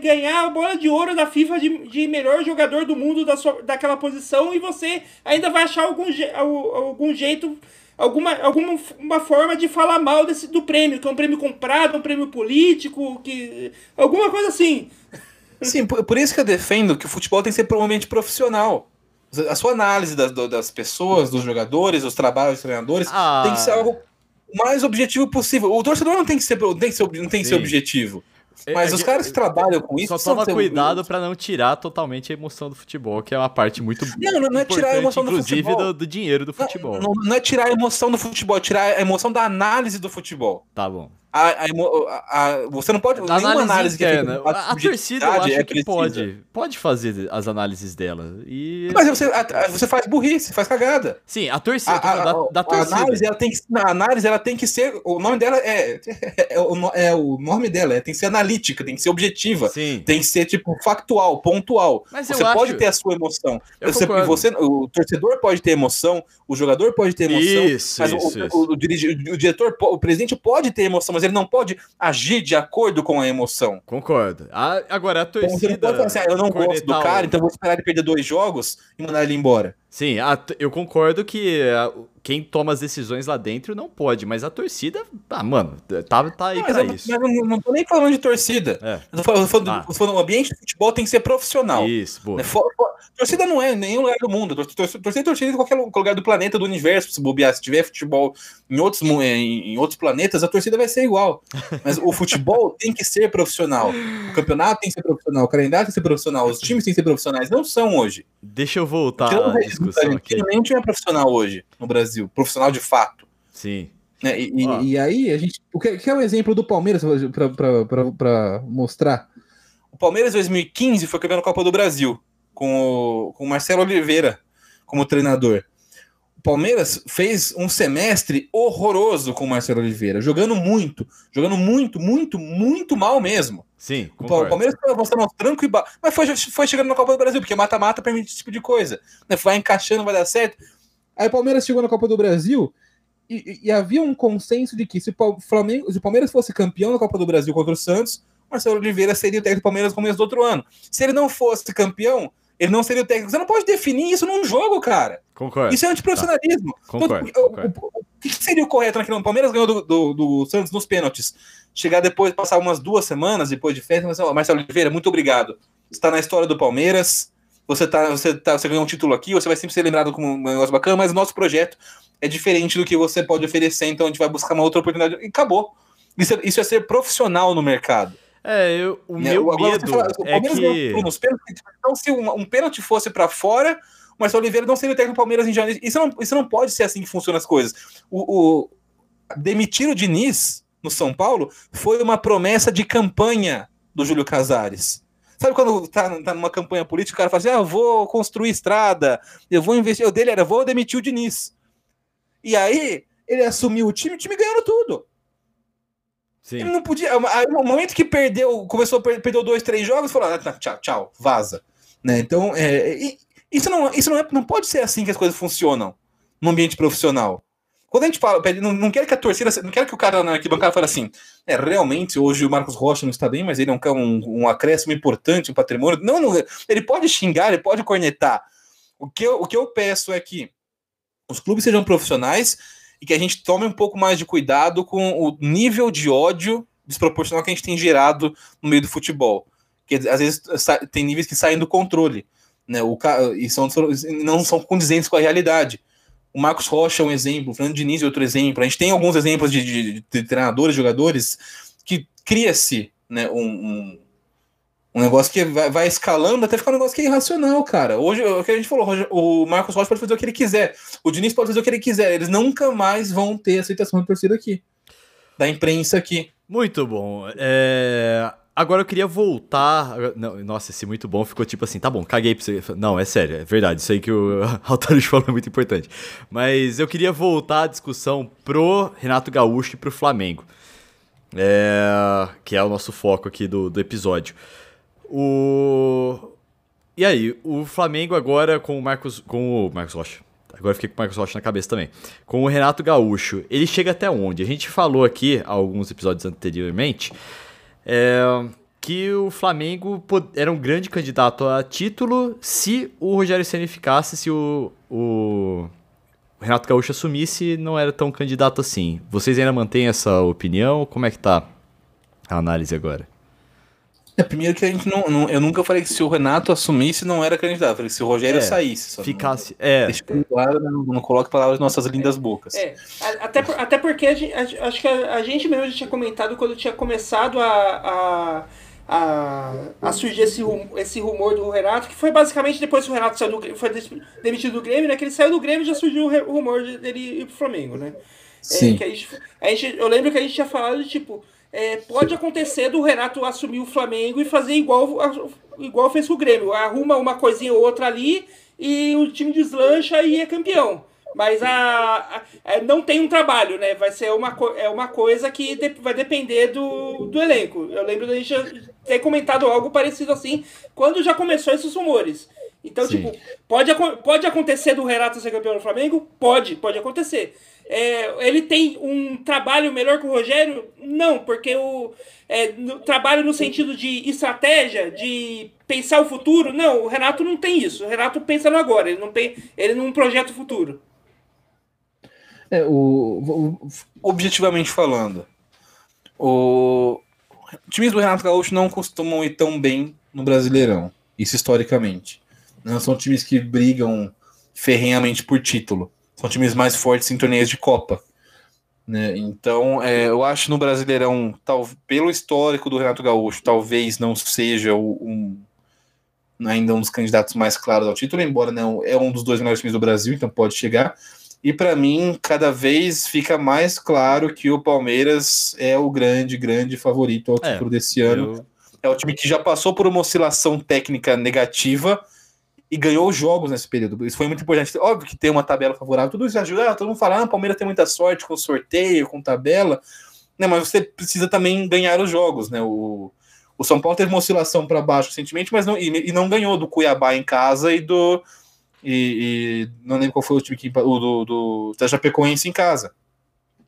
ganhar a bola de ouro da FIFA de, de melhor jogador do mundo da sua, daquela posição e você ainda vai achar algum, algum jeito alguma, alguma uma forma de falar mal desse, do prêmio, que é um prêmio comprado, um prêmio político, que alguma coisa assim. Sim, por, por, isso que eu defendo que o futebol tem que ser provavelmente profissional. A sua análise das, das pessoas, dos jogadores, dos trabalhos dos treinadores, ah. tem que ser algo mais objetivo possível. O torcedor não tem que ser, tem que ser, não tem que ser objetivo. É, Mas é, os caras que trabalham com isso. Só toma cuidado para não tirar totalmente a emoção do futebol, que é uma parte muito. Não, não, não é tirar a emoção do futebol. Inclusive do, do, dinheiro do futebol. Não, não, não, é tirar a emoção do futebol, é tirar a emoção da análise do futebol. Tá bom. A, a, a, você não pode. A análise, análise interna. Que é a, torcida eu acho é que pode. Pode fazer as análises dela. E... Mas você, você faz burrice, faz cagada. Sim, a torcida. da, da torcida. A análise, ela tem que, a análise ela tem que ser. O nome dela é. É, o, é o nome dela, é, tem que ser analítica, tem que ser objetiva. Sim. Tem que ser, tipo, factual, pontual. Mas você pode acho... ter a sua emoção. Você, você, o torcedor pode ter emoção, o jogador pode ter emoção. Isso, mas isso, o, isso. O, o, o, o diretor, o presidente pode ter emoção, mas ele não pode agir de acordo com a emoção. Concordo. A, agora, a torcida. Então, você não pode falar assim, ah, eu não gosto do cara, então vou esperar ele perder dois jogos e mandar ele embora. Sim, a, eu concordo que a, quem toma as decisões lá dentro não pode, mas a torcida, ah, mano, tá, tá aí não, pra eu, isso. Mas eu não, não tô nem falando de torcida. É. Eu tô falando, ah. falando, o ambiente de futebol tem que ser profissional. Isso, boa. Né? For, for, torcida não é em nenhum lugar do mundo. Torcida, torcida, torcida em qualquer lugar do planeta, do universo, se bobear. Se tiver futebol em outros, em, em outros planetas, a torcida vai ser igual. Mas o futebol tem que ser profissional. O campeonato tem que ser profissional, o calendário tem que ser profissional, os times têm que ser profissionais. Não são hoje. Deixa eu voltar discussão aqui. Nenhum time é profissional hoje no Brasil, profissional de fato. Sim. É, e, e, e, aí, a gente. O que, que é um exemplo do Palmeiras para mostrar? O Palmeiras 2015 foi campeão da Copa do Brasil, com o, com o Marcelo Oliveira como treinador. O Palmeiras fez um semestre horroroso com o Marcelo Oliveira, jogando muito, jogando muito, muito, muito mal mesmo. Sim. Concordo. O Palmeiras foi mostrando tranco e ba... Mas foi, foi chegando na Copa do Brasil, porque mata-mata permite esse tipo de coisa. Né? Vai encaixando, vai dar certo. Aí o Palmeiras chegou na Copa do Brasil e, e, havia um consenso de que se o, Flamengo, se o Palmeiras fosse campeão da Copa do Brasil contra o Santos, Marcelo Oliveira seria o técnico do Palmeiras no começo do outro ano. Se ele não fosse campeão, ele não seria o técnico. Você não pode definir isso num jogo, cara. Concordo. Isso é antiprofissionalismo. Tá. Concordo, então, concordo. O, o, o, que seria o correto naquele O Palmeiras ganhou do, do, do Santos nos pênaltis chegar depois, passar umas duas semanas depois de festa, mas, oh, Marcelo Oliveira, muito obrigado. Está na história do Palmeiras, você, tá, você, tá, você ganhou um título aqui, você vai sempre ser lembrado como um negócio bacana, mas o nosso projeto é diferente do que você pode oferecer, então a gente vai buscar uma outra oportunidade. E acabou. Isso, é, isso é ser profissional no mercado. É, eu, o né? meu Agora, medo fala, é que... Então, se um, um pênalti fosse para fora, o Marcelo Oliveira não seria o técnico do Palmeiras em janeiro. Isso não, isso não pode ser assim que funcionam as coisas. O, o, demitir o Diniz no São Paulo foi uma promessa de campanha do Júlio Casares. Sabe quando tá, tá numa campanha política, o cara fala assim: ah, eu vou construir estrada, eu vou investir. O dele era: vou demitir o Diniz. E aí, ele assumiu o time, o time ganhando tudo. Sim. Ele não podia. Aí, no momento que perdeu, começou a perder dois, três jogos, falou: ah, tchau, tchau, vaza. Né? Então, é, isso, não, isso não, é, não pode ser assim que as coisas funcionam no ambiente profissional. Quando a gente fala, não, não quero que a torcida, não quero que o cara na arquibancada fale assim, é, realmente hoje o Marcos Rocha não está bem, mas ele é um, um, um acréscimo importante, um patrimônio. Não, não, ele pode xingar, ele pode cornetar. O que, eu, o que eu peço é que os clubes sejam profissionais e que a gente tome um pouco mais de cuidado com o nível de ódio desproporcional que a gente tem gerado no meio do futebol. Que às vezes tem níveis que saem do controle, né? O, e são, não são condizentes com a realidade. O Marcos Rocha é um exemplo, o Fernando Diniz é outro exemplo. A gente tem alguns exemplos de, de, de treinadores, jogadores, que cria-se né, um, um, um, negócio que vai, vai, escalando até ficar um negócio que é irracional, cara. Hoje, o que a gente falou, o Marcos Rocha pode fazer o que ele quiser, o Diniz pode fazer o que ele quiser, eles nunca mais vão ter aceitação da torcida aqui, da imprensa aqui. Muito bom. É... Agora eu queria voltar. Não, nossa, esse muito bom ficou tipo assim, tá bom, caguei pra você. Não, é sério, é verdade. Isso aí que o Altarujo falou é muito importante. Mas eu queria voltar a discussão pro Renato Gaúcho e pro Flamengo. É, que é o nosso foco aqui do, do episódio. O. E aí, o Flamengo agora com o Marcos. Com o Marcos Rocha. Agora fiquei com o Marcos Rocha na cabeça também. Com o Renato Gaúcho. Ele chega até onde? A gente falou aqui, alguns episódios anteriormente é, que o Flamengo era um grande candidato a título se o Rogério Ceni ficasse, se o, o Renato Gaúcho assumisse, não era tão candidato assim. Vocês ainda mantêm essa opinião? Como é que tá a análise agora? É, primeiro que a gente não, não, Eu nunca falei que se o Renato assumisse, não era candidato. Eu falei que se o Rogério é, saísse. ficasse. Não, é. Deixa claro, não, não coloque palavras nas nossas lindas bocas. É, até, até porque a gente, a, acho que a, a, gente mesmo já tinha comentado quando tinha começado a, a, a, a surgir esse, esse rumor do Renato, que foi basicamente depois que o Renato saiu do, foi demitido do Grêmio, né? Que ele saiu do Grêmio já surgiu o rumor dele ir pro Flamengo, né? Sim. É, que a gente, a gente, eu lembro que a gente tinha falado de tipo é, pode acontecer do Renato assumir o Flamengo e fazer igual, igual fez com o Grêmio. Arruma uma coisinha ou outra ali e o time deslancha e é campeão. Mas a, a, é, não tem um trabalho, né? Vai ser uma, é uma coisa que de, vai depender do, do elenco. Eu lembro da gente ter comentado algo parecido assim quando já começou esses rumores. Então, Sim. tipo, pode, pode acontecer do Renato ser campeão do Flamengo? Pode, pode acontecer. É, ele tem um trabalho melhor que o Rogério? Não, porque o é, no, trabalho no sentido de estratégia, de pensar o futuro, não, o Renato não tem isso. O Renato pensa no agora, ele não, tem, ele não projeta o futuro. É, o, o, objetivamente falando, o times do Renato Gaúcho não costumam ir tão bem no Brasileirão, isso historicamente. Não são times que brigam ferrenhamente por título. São times mais fortes em torneios de Copa. Né? Então, é, eu acho no Brasileirão, tal, pelo histórico do Renato Gaúcho, talvez não seja o, um, ainda um dos candidatos mais claros ao título, embora não é um dos dois melhores times do Brasil, então pode chegar. E para mim, cada vez fica mais claro que o Palmeiras é o grande, grande favorito ao é, título é, desse ano. Eu... É o time que já passou por uma oscilação técnica negativa e ganhou jogos nesse período. Isso foi muito importante. Óbvio que tem uma tabela favorável, tudo isso ajuda. Ah, todo mundo fala, ah, o Palmeiras tem muita sorte com sorteio, com tabela. Né, mas você precisa também ganhar os jogos, né? O, o São Paulo teve uma oscilação para baixo recentemente, mas não, e, e, não ganhou do Cuiabá em casa e do. E, e não lembro qual foi o time que. O do, do da em casa.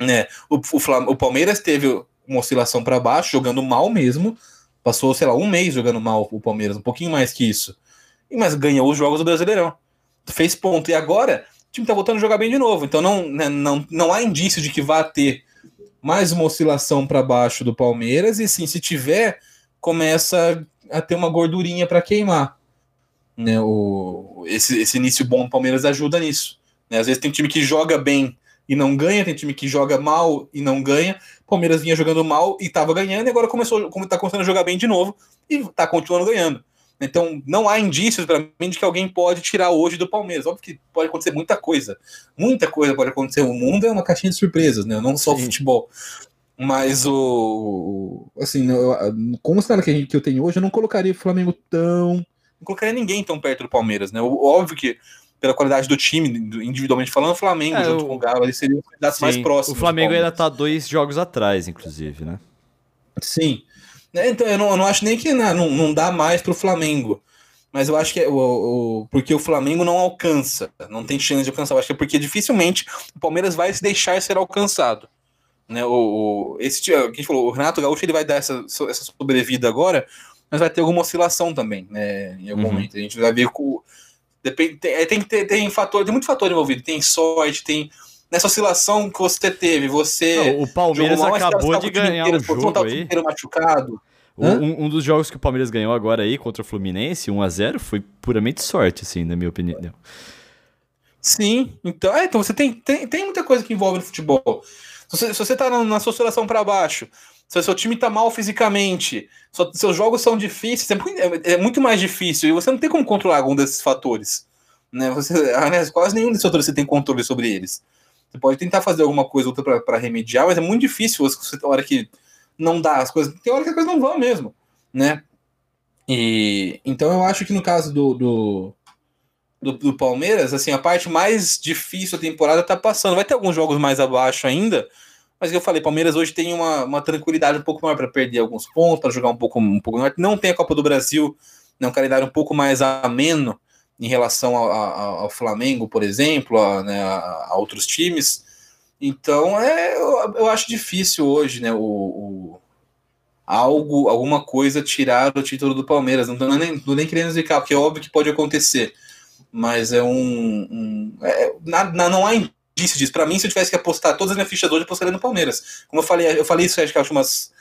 Né? O, o, o Palmeiras teve uma oscilação para baixo, jogando mal mesmo. Passou, sei lá, um mês jogando mal o Palmeiras, um pouquinho mais que isso mas ganhou os jogos do Brasileirão. Fez ponto. E agora o time tá voltando a jogar bem de novo. Então não, né, não, não há indício de que vá ter mais uma oscilação para baixo do Palmeiras. E sim, se tiver, começa a ter uma gordurinha para queimar. Né, o, esse, esse início bom do Palmeiras ajuda nisso. Né? Às vezes tem time que joga bem e não ganha, tem time que joga mal e não ganha. Palmeiras vinha jogando mal e estava ganhando, e agora começou, como está começando a jogar bem de novo e está continuando ganhando. Então, não há indícios para mim de que alguém pode tirar hoje do Palmeiras. Óbvio que pode acontecer muita coisa. Muita coisa pode acontecer. O mundo é uma caixinha de surpresas, né? Não só o futebol. Mas o. Assim, com o cenário que, a gente, que eu tenho hoje, eu não colocaria o Flamengo tão. Não colocaria ninguém tão perto do Palmeiras, né? Óbvio que, pela qualidade do time, individualmente falando, o Flamengo é, junto o... com o Galo, os candidatos mais próximos. O Flamengo ainda tá dois jogos atrás, inclusive, né? Sim. É, então, eu não, eu não acho nem que não, não dá mais para o Flamengo. Mas eu acho que é o, o, porque o Flamengo não alcança, não tem chance de alcançar. Eu acho que é porque dificilmente o Palmeiras vai se deixar ser alcançado. Né, o, o, esse, que a gente falou, o Renato Gaúcho ele vai dar essa, essa sobrevida agora, mas vai ter alguma oscilação também, né, em algum uhum. momento. A gente vai ver com. Depende, tem, tem, tem, tem, fator, tem muito fator envolvido, tem sorte, tem nessa oscilação que você teve, você. Não, o Palmeiras mal, acabou de ganhar um jogo aí. machucado. Um, um, dos jogos que o Palmeiras ganhou agora aí contra o Fluminense, 1 a 0 foi puramente sorte, assim, na minha opinião. Sim, então, é, então você tem, tem, tem muita coisa que envolve no futebol. Se você, se você tá na, na sua oscilação para baixo, se o seu time tá mal fisicamente, seus jogos são difíceis, é muito, é, é muito, mais difícil, e você não tem como controlar algum desses fatores. Né? Você, aliás, quase nenhum desses fatores você tem controle sobre eles. Você pode tentar fazer alguma coisa outra para remediar, mas é muito difícil você, hora que não dá as coisas. Tem hora que as coisas não vão mesmo, né? E então eu acho que no caso do, do, do, do Palmeiras, assim, a parte mais difícil da temporada tá passando. Vai ter alguns jogos mais abaixo ainda, mas eu falei, Palmeiras hoje tem uma, uma tranquilidade um pouco maior para perder alguns pontos, para jogar um pouco um pouco maior. Não tem a Copa do Brasil, né, um calendário um pouco mais ameno em relação ao, ao, ao Flamengo, por exemplo, a, né, a, a, outros times. Então, é, eu, eu acho difícil hoje, né, o, o, algo, alguma coisa tirar o título do Palmeiras. Não estou nem, nem querendo explicar, porque é óbvio que pode acontecer. Mas é um. um é, na, não há indício disso. Para mim, se eu tivesse que apostar todas as minhas fichas hoje, eu apostaria no Palmeiras. Como eu falei, eu falei isso acho que umas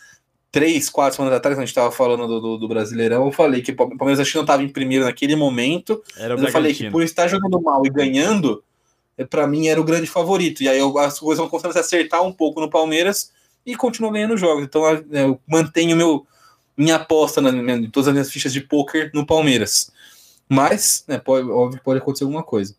três, quatro semanas atrás, quando a gente estava falando do, do, do, Brasileirão, eu falei que o Palmeiras acho que não estava em primeiro naquele momento. Era eu falei que por estar jogando mal e ganhando, é, para mim era o grande favorito. E aí eu, as coisas vão começando a se acertar um pouco no Palmeiras e continuo ganhando jogos. Então eu mantenho meu, minha aposta na, em todas as minhas fichas de poker no Palmeiras. Mas, né, pode, óbvio pode acontecer alguma coisa.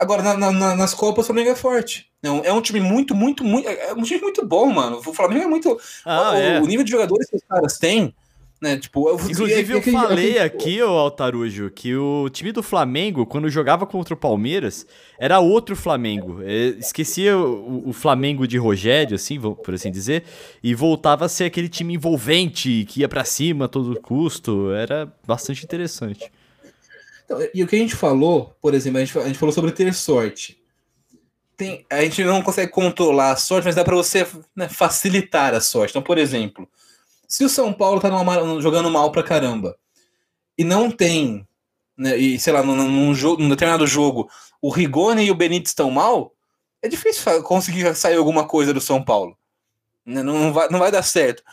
Agora, na, na, nas Copas, o Flamengo é forte. É um, é um, time muito, muito, muito. É um time muito bom, mano. O Flamengo é muito. Ah, o, é. o, nível de jogadores que os caras têm. Né, tipo, eu, Inclusive, eu, eu falei aqui, ô Altarujo, que o time do Flamengo, quando jogava contra o Palmeiras, era outro Flamengo. É, esquecia o, o, Flamengo de Rogério, assim, por assim dizer, e voltava a ser aquele time envolvente, que ia para cima a todo custo. Era bastante interessante. Então, e o que a gente falou, por exemplo, a gente, a gente falou sobre ter sorte. Tem, a gente não consegue controlar a sorte, mas dá para você né, facilitar a sorte. Então, por exemplo, se o São Paulo tá numa, jogando mal pra caramba e não tem, né, e sei lá, num, num, jogo, num determinado jogo, o Rigoni e o Benítez estão mal, é difícil conseguir sair alguma coisa do São Paulo. Né, não, vai, não vai dar certo.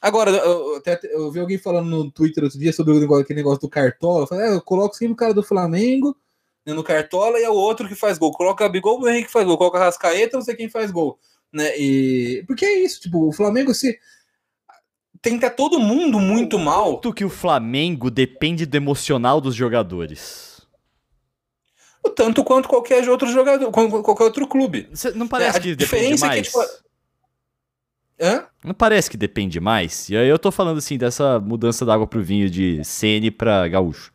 Agora, eu, até, eu vi alguém falando no Twitter outro dia sobre aquele negócio do Cartola. Eu, falei, é, eu coloco sempre o cara do Flamengo né, no Cartola e é o outro que faz gol. Coloca Gabigol, o Henrique faz gol. Coloca a Rascaeta, não sei quem faz gol. Né? E... Porque é isso, tipo, o Flamengo se tenta todo mundo muito o mal. Quanto que o Flamengo depende do emocional dos jogadores? O tanto quanto qualquer outro jogador, qualquer outro clube. não parece é, que depende mais? É que, tipo, Hã? Não parece que depende mais? E aí eu tô falando assim dessa mudança da água pro vinho de CN para gaúcho.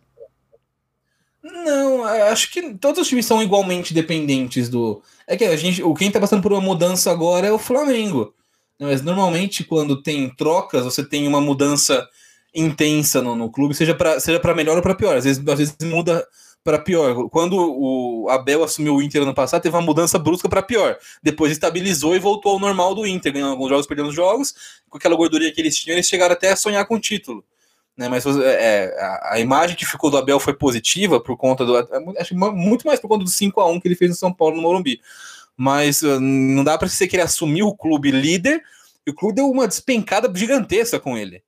Não, acho que todos os times são igualmente dependentes do. É que a gente, o quem tá passando por uma mudança agora é o Flamengo. Mas normalmente quando tem trocas, você tem uma mudança intensa no, no clube, seja para seja para melhor ou para pior. Às vezes, às vezes muda para pior. Quando o Abel assumiu o Inter ano passado, teve uma mudança brusca para pior. Depois estabilizou e voltou ao normal do Inter, ganhando alguns jogos, perdendo jogos. Com aquela gordurinha que eles tinham, eles chegaram até a sonhar com o título. Né, mas é, a, a, imagem que ficou do Abel foi positiva por conta do. É, acho muito mais por conta do 5 a 1 que ele fez no São Paulo no Morumbi. Mas uh, não dá para você querer assumir o clube líder e o clube deu uma despencada gigantesca com ele.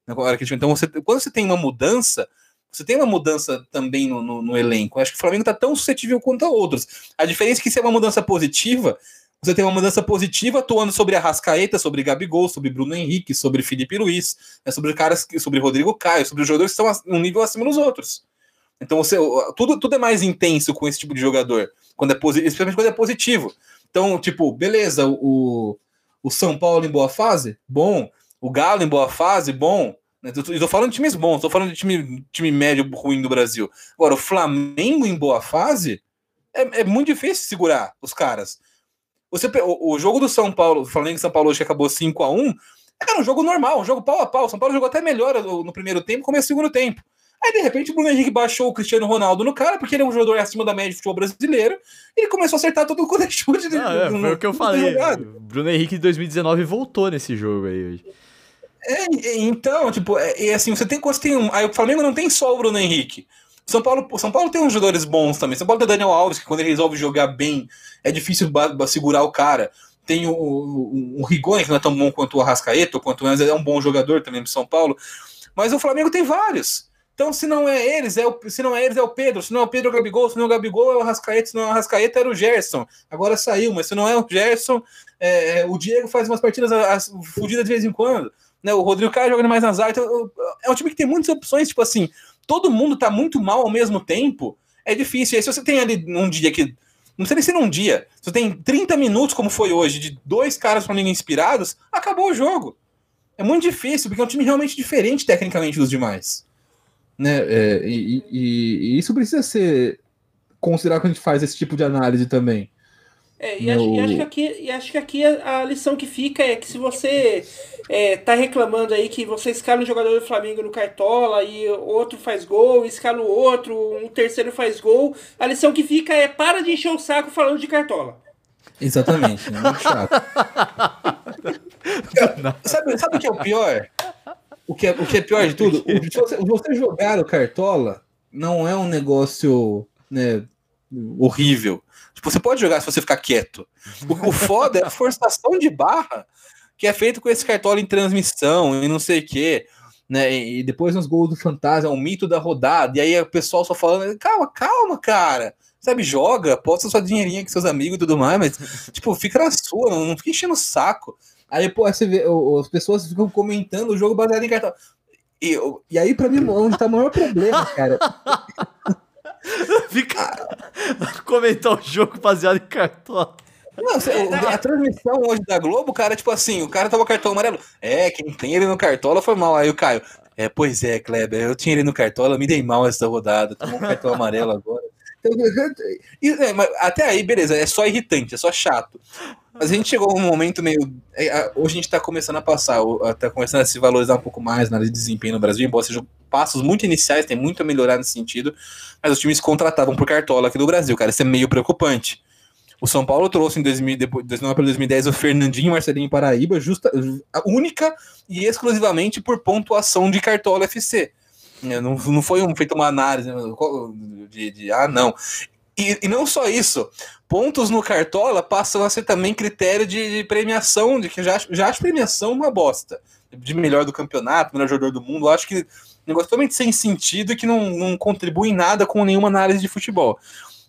Então, você, quando você tem uma mudança, você tem uma mudança também no, no, no elenco. Acho que o Flamengo está tão suscetível quanto a outros. A diferença é que se é uma mudança positiva, você tem uma mudança positiva atuando sobre a Rascaeta, sobre Gabigol, sobre Bruno Henrique, sobre Felipe Luiz, né, sobre caras, sobre Rodrigo Caio, sobre os jogadores que estão um nível acima dos outros. Então você, tudo, tudo é mais intenso com esse tipo de jogador, quando é positivo, especialmente quando é positivo. Então, tipo, beleza, o, o São Paulo em boa fase, bom. O Galo em boa fase, bom. Né? Eu tô falando de times bons, tô falando de time, time médio ruim do Brasil. Agora, o Flamengo em boa fase é, é muito difícil segurar os caras. Você, o, o, jogo do São Paulo, o Flamengo e São Paulo hoje que acabou 5 a 1 era um jogo normal, um jogo pau a pau. O São Paulo jogou até melhor no primeiro tempo, como no segundo tempo. Aí, de repente, o Bruno Henrique baixou o Cristiano Ronaldo no cara, porque ele é um jogador acima da média de futebol brasileiro, e ele começou a acertar todo o chute. Ah, é, foi o que eu falei. Bruno Henrique de 2019 voltou nesse jogo aí hoje. É, então, tipo, é, assim, você tem você tem um, aí o Flamengo não tem só o Bruno Henrique. São Paulo, São Paulo tem uns jogadores bons também. São Paulo tem o Daniel Alves, que quando ele resolve jogar bem, é difícil segurar o cara. Tem o, o, o Rigoni, que não é tão bom quanto o Arrascaeta, quanto o é um bom jogador também do São Paulo. Mas o Flamengo tem vários. Então, se não é eles, é o, se não é eles, é o Pedro. Se não é o Pedro, é o Gabigol. Se não é o Gabigol, é o Arrascaeta. Se não é o Arrascaeta, era o Gerson. Agora saiu, mas se não é o Gerson, é, é o Diego faz umas partidas fodidas de vez em quando né? O Rodrigo Caio jogando mais nas áreas. Então, é um time que tem muitas opções, tipo assim, todo mundo tá muito mal ao mesmo tempo, é difícil. E aí, se você tem ali um dia que. Não sei nem se num dia. Se você tem 30 minutos, como foi hoje, de dois caras Flamengo inspirados, acabou o jogo. É muito difícil, porque é um time realmente diferente tecnicamente dos demais. Né? É, e, e, e, isso precisa ser considerado quando a gente faz esse tipo de análise também. É, e, acho, e, acho, que aqui, e acho que aqui a, a, lição que fica é que se você é, tá reclamando aí que você escala um jogador do Flamengo no Cartola e outro faz gol, escala o outro, um terceiro faz gol, a lição que fica é para de encher o saco falando de Cartola. Exatamente, é muito chato. sabe, sabe o que é o pior? O que é, o que é pior de tudo? O, você, você jogar o Cartola não é um negócio né, horrível Tipo, você pode jogar se você ficar quieto. O, o foda é a forçação de barra que é feito com esse cartola em transmissão e não sei o quê. Né, e depois nos gols do Fantasma, é um mito da rodada, e aí o pessoal só falando, calma, calma, cara, sabe, joga, posta sua dinheirinha com seus amigos e tudo mais, mas, tipo, fica na sua, não, não fica enchendo o saco. Aí, pô, você vê, as pessoas ficam comentando o jogo baseado em cartão. E, e aí, pra mim, onde tá o maior problema, cara. Fica. Comentar o jogo baseado em cartão. Não, a transmissão hoje da Globo, cara, tipo assim, o cara tava cartão amarelo. É, quem tem ele no cartola foi mal. Aí o Caio, é, pois é, Kleber, eu tinha ele no cartola, me dei mal essa rodada, tomou um cartão amarelo agora. É, até aí, beleza, é só irritante, é só chato. Mas a gente chegou num momento meio. É, hoje a gente tá começando a passar, tá começando a se valorizar um pouco mais na área de desempenho no Brasil, embora sejam passos muito iniciais, tem muito a melhorar nesse sentido, mas os times contratavam por cartola aqui do Brasil, cara, isso é meio preocupante. O São Paulo trouxe em 2000, depois, 2009 para 2010 o Fernandinho Marcelinho Paraíba, justa, única e exclusivamente por pontuação de cartola FC. É, não, não foi um, feito uma análise de, de ah, não. E, e, não só isso, pontos no Cartola passam a ser também critério de, de premiação, de que já, já acho premiação uma bosta. De melhor do campeonato, melhor jogador do mundo, acho que negócio totalmente sem sentido e que não, não contribui em nada com nenhuma análise de futebol.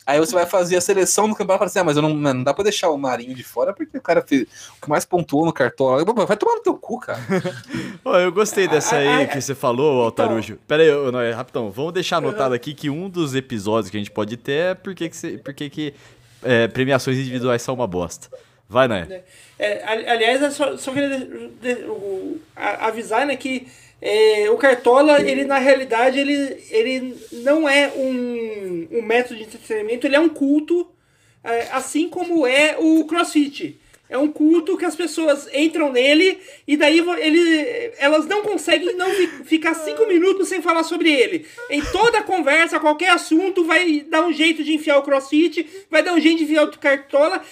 Aí você vai fazer a seleção no campeonato e fala assim: ah, mas eu não, não dá pra deixar o Marinho de fora porque o cara fez, o que mais pontuou no cartola. Vai tomar no teu cu, cara. eu gostei dessa aí que você falou, Altarujo. Então... Pera aí, não, é, rapidão. Vamos deixar anotado aqui que um dos episódios que a gente pode ter é porque que, você, porque que é, premiações individuais são uma bosta. Vai, né? É, aliás, eu só, só queria de, de, de, avisar né, que é, o Cartola, ele na realidade, ele, ele não é um, um método de entretenimento, ele é um culto, é, assim como é o CrossFit. É um culto que as pessoas entram nele e daí ele, elas não conseguem não ficar cinco minutos sem falar sobre ele. Em toda conversa, qualquer assunto, vai dar um jeito de enfiar o crossfit, vai dar um jeito de enfiar o cartola.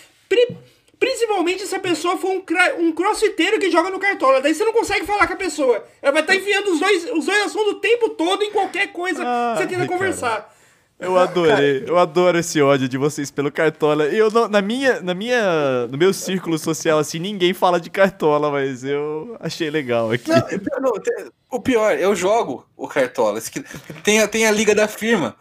Principalmente se a pessoa for um, um crossfiteiro que joga no cartola. Daí você não consegue falar com a pessoa. Ela vai estar tá enfiando os dois, os dois assuntos o tempo todo em qualquer coisa ah, que você tenta conversar. Eu adorei, eu adoro esse ódio de vocês pelo Cartola. Eu na minha, na minha, no meu círculo social assim, ninguém fala de Cartola, mas eu achei legal aqui. Não, não, o pior, eu jogo o Cartola. Tem, tem a liga da firma.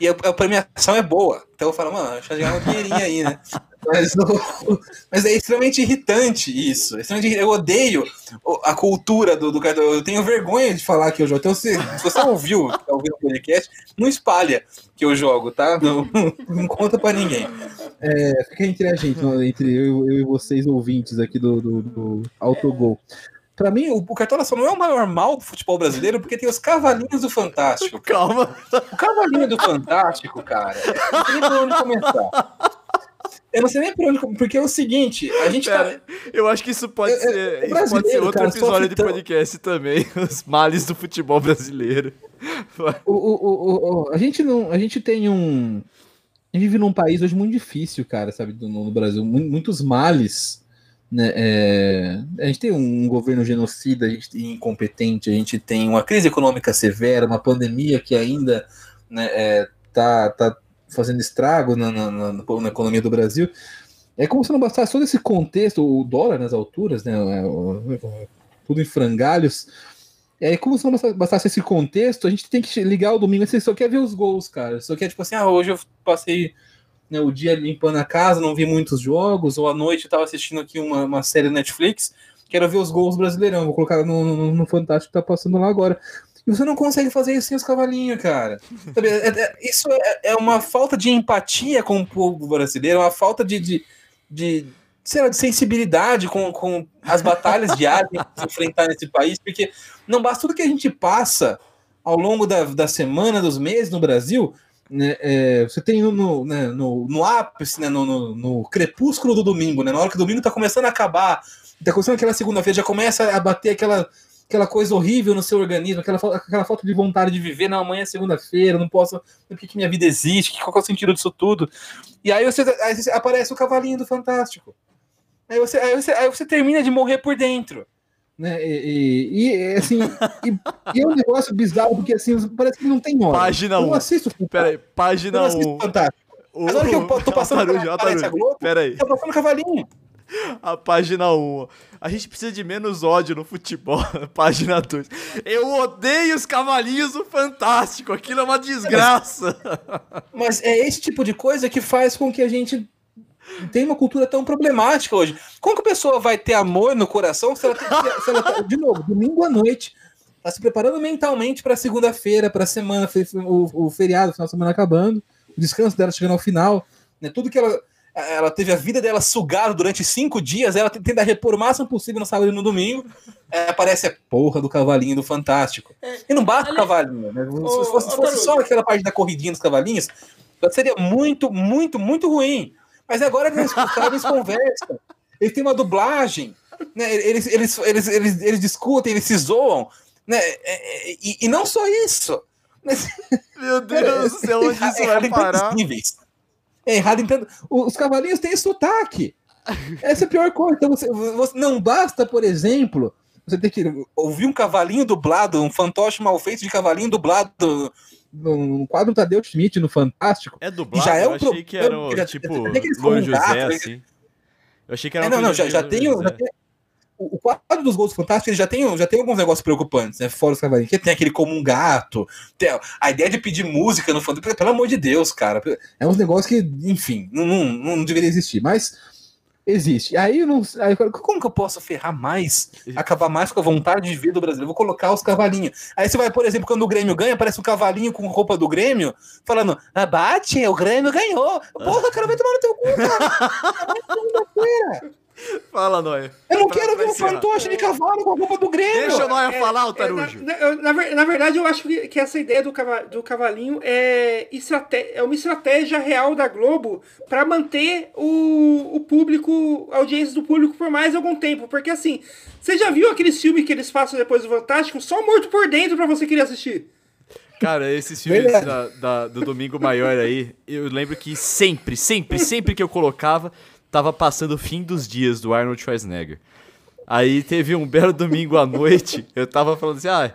E a, a premiação é boa. Então eu falo, mano, deixa eu ganhar um dinheirinho aí, né? Mas, mas, é extremamente irritante isso. Extremamente, eu odeio a cultura do, do. Eu tenho vergonha de falar que eu jogo. Então, se, se você ouviu, tá ouvindo o podcast, não espalha que eu jogo, tá? Não, não conta pra ninguém. É, fica entre a gente, entre eu, eu, e vocês ouvintes aqui do, do, do Autogol. Pra mim, o, o Cartola só não é o maior mal do futebol brasileiro porque tem os cavalinhos do Fantástico. Calma. O cavalinho do Fantástico, cara. Não tem nem por onde começar. Eu não sei nem por onde. Porque é o seguinte, a gente tá- Pera, tá. Eu acho que isso pode é, ser. Isso pode ser outro cara, episódio de podcast também. Os males do futebol brasileiro. O, o, o, a gente não. A gente tem um. A gente vive num país hoje muito difícil, cara, sabe? No, no Brasil. Muitos males. Né, é, a gente tem um governo genocida, tem incompetente, a gente tem uma crise econômica severa, uma pandemia que ainda né, é, tá, tá fazendo estrago na, na, na, na, economia do Brasil. É como se não bastasse todo esse contexto, o dólar nas alturas, né? É, tudo em frangalhos. É como se não bastasse esse contexto, a gente tem que ligar o domingo, você só quer ver os gols, cara. Só quer, tipo assim, ah, hoje eu passei né, o dia limpando a casa, não vi muitos jogos, ou à noite eu tava assistindo aqui uma, uma série Netflix, quero ver os gols brasileirão, vou colocar no, no, no Fantástico que tá passando lá agora. E você não consegue fazer isso sem os cavalinhos, cara. É, é, isso é, é, uma falta de empatia com o povo brasileiro, uma falta de, de, de, sei lá, de sensibilidade com, com as batalhas diárias que se enfrentar nesse país, porque não basta tudo que a gente passa ao longo da, da semana, dos meses no Brasil, né, é, você tem no, né, no, no ápice, né, no, no, no, crepúsculo do domingo, né, na hora que o domingo tá começando a acabar, tá começando aquela segunda-feira, já começa a bater aquela aquela coisa horrível no seu organismo, aquela, aquela falta de vontade de viver. Não, amanhã é segunda-feira, não posso. Por que, que minha vida existe? Qual é o sentido disso tudo? E aí você, aí aparece o cavalinho do Fantástico. Aí você, aí você, aí você termina de morrer por dentro. Né? E, e, e assim, e, e, é um negócio bizarro, porque assim, parece que não tem hora. Página 1. Eu não assisto Peraí, página 1. Fantástico. Mas olha que eu tô passando Taruja, aparece a Globo, Peraí. tá passando cavalinho. A página 1. A gente precisa de menos ódio no futebol. Página 2. Eu odeio os cavalinhos do Fantástico. Aquilo é uma desgraça. Mas é esse tipo de coisa que faz com que a gente tenha uma cultura tão problemática hoje. Como que a pessoa vai ter amor no coração se ela, tem, se ela tá, de novo, domingo à noite, tá se preparando mentalmente para segunda-feira, para a semana, o, o feriado, o final de semana acabando, o descanso dela chegando ao final, né? Tudo que ela ela teve a vida dela sugada durante cinco dias, ela tenta repor o máximo possível no sábado e no domingo. É, aparece a porra do cavalinho do Fantástico. É, e não basta o cavalinho, né? Se fosse, se fosse só aquela parte da corridinha dos cavalinhos, seria muito, muito, muito ruim. Mas agora eles, eles conversam, eles têm uma dublagem, né? eles, eles, eles, eles, eles discutem, eles se zoam. Né? E, e não só isso. Meu Deus do céu, onde isso vai parar? É errado entendo. Os cavalinhos têm sotaque. Essa é a pior coisa. Então você, você, não basta, por exemplo, você ter que ouvir um cavalinho dublado, um fantoche mal feito de cavalinho dublado no quadro Tadeu Schmidt no Fantástico. É dublado? Já é um eu achei que era um, tipo Luan José, assim. Eu achei que era é, Não, não, já, já, tem, já tem o quadro dos gols fantásticos ele já tem, já tem alguns negócios preocupantes, né? Fora os cavalinhos, que tem aquele como um gato, tem a ideia de pedir música no fundo, pelo amor de Deus, cara. É uns negócios que, enfim, não, não, não deveria existir, mas existe. Aí, não, aí como que eu posso ferrar mais, acabar mais com a vontade de ver do brasileiro? Vou colocar os cavalinhos. Aí você vai, por exemplo, quando o Grêmio ganha, aparece um cavalinho com roupa do Grêmio, falando, ah, bate, o Grêmio ganhou. Porra, cara, vai tomar no teu cu, cara. Fala, Noia. Eu não quero ver um fantoche de cavalo com a roupa do Grêmio. Deixa o Noia é, falar, o Tarujo. É, na, na, na, verdade, eu acho que, que essa ideia do, do cavalinho é, é uma estratégia real da Globo para manter o, o público, a audiência do público por mais algum tempo. Porque assim, você já viu aqueles filmes que eles passam depois do Fantástico? Só morto por dentro para você querer assistir. Cara, esses filmes da, da, do Domingo Maior aí, eu lembro que sempre, sempre, sempre que eu colocava, tava passando o fim dos dias do Arnold Schwarzenegger. Aí teve um belo domingo à noite, eu tava falando assim, ah,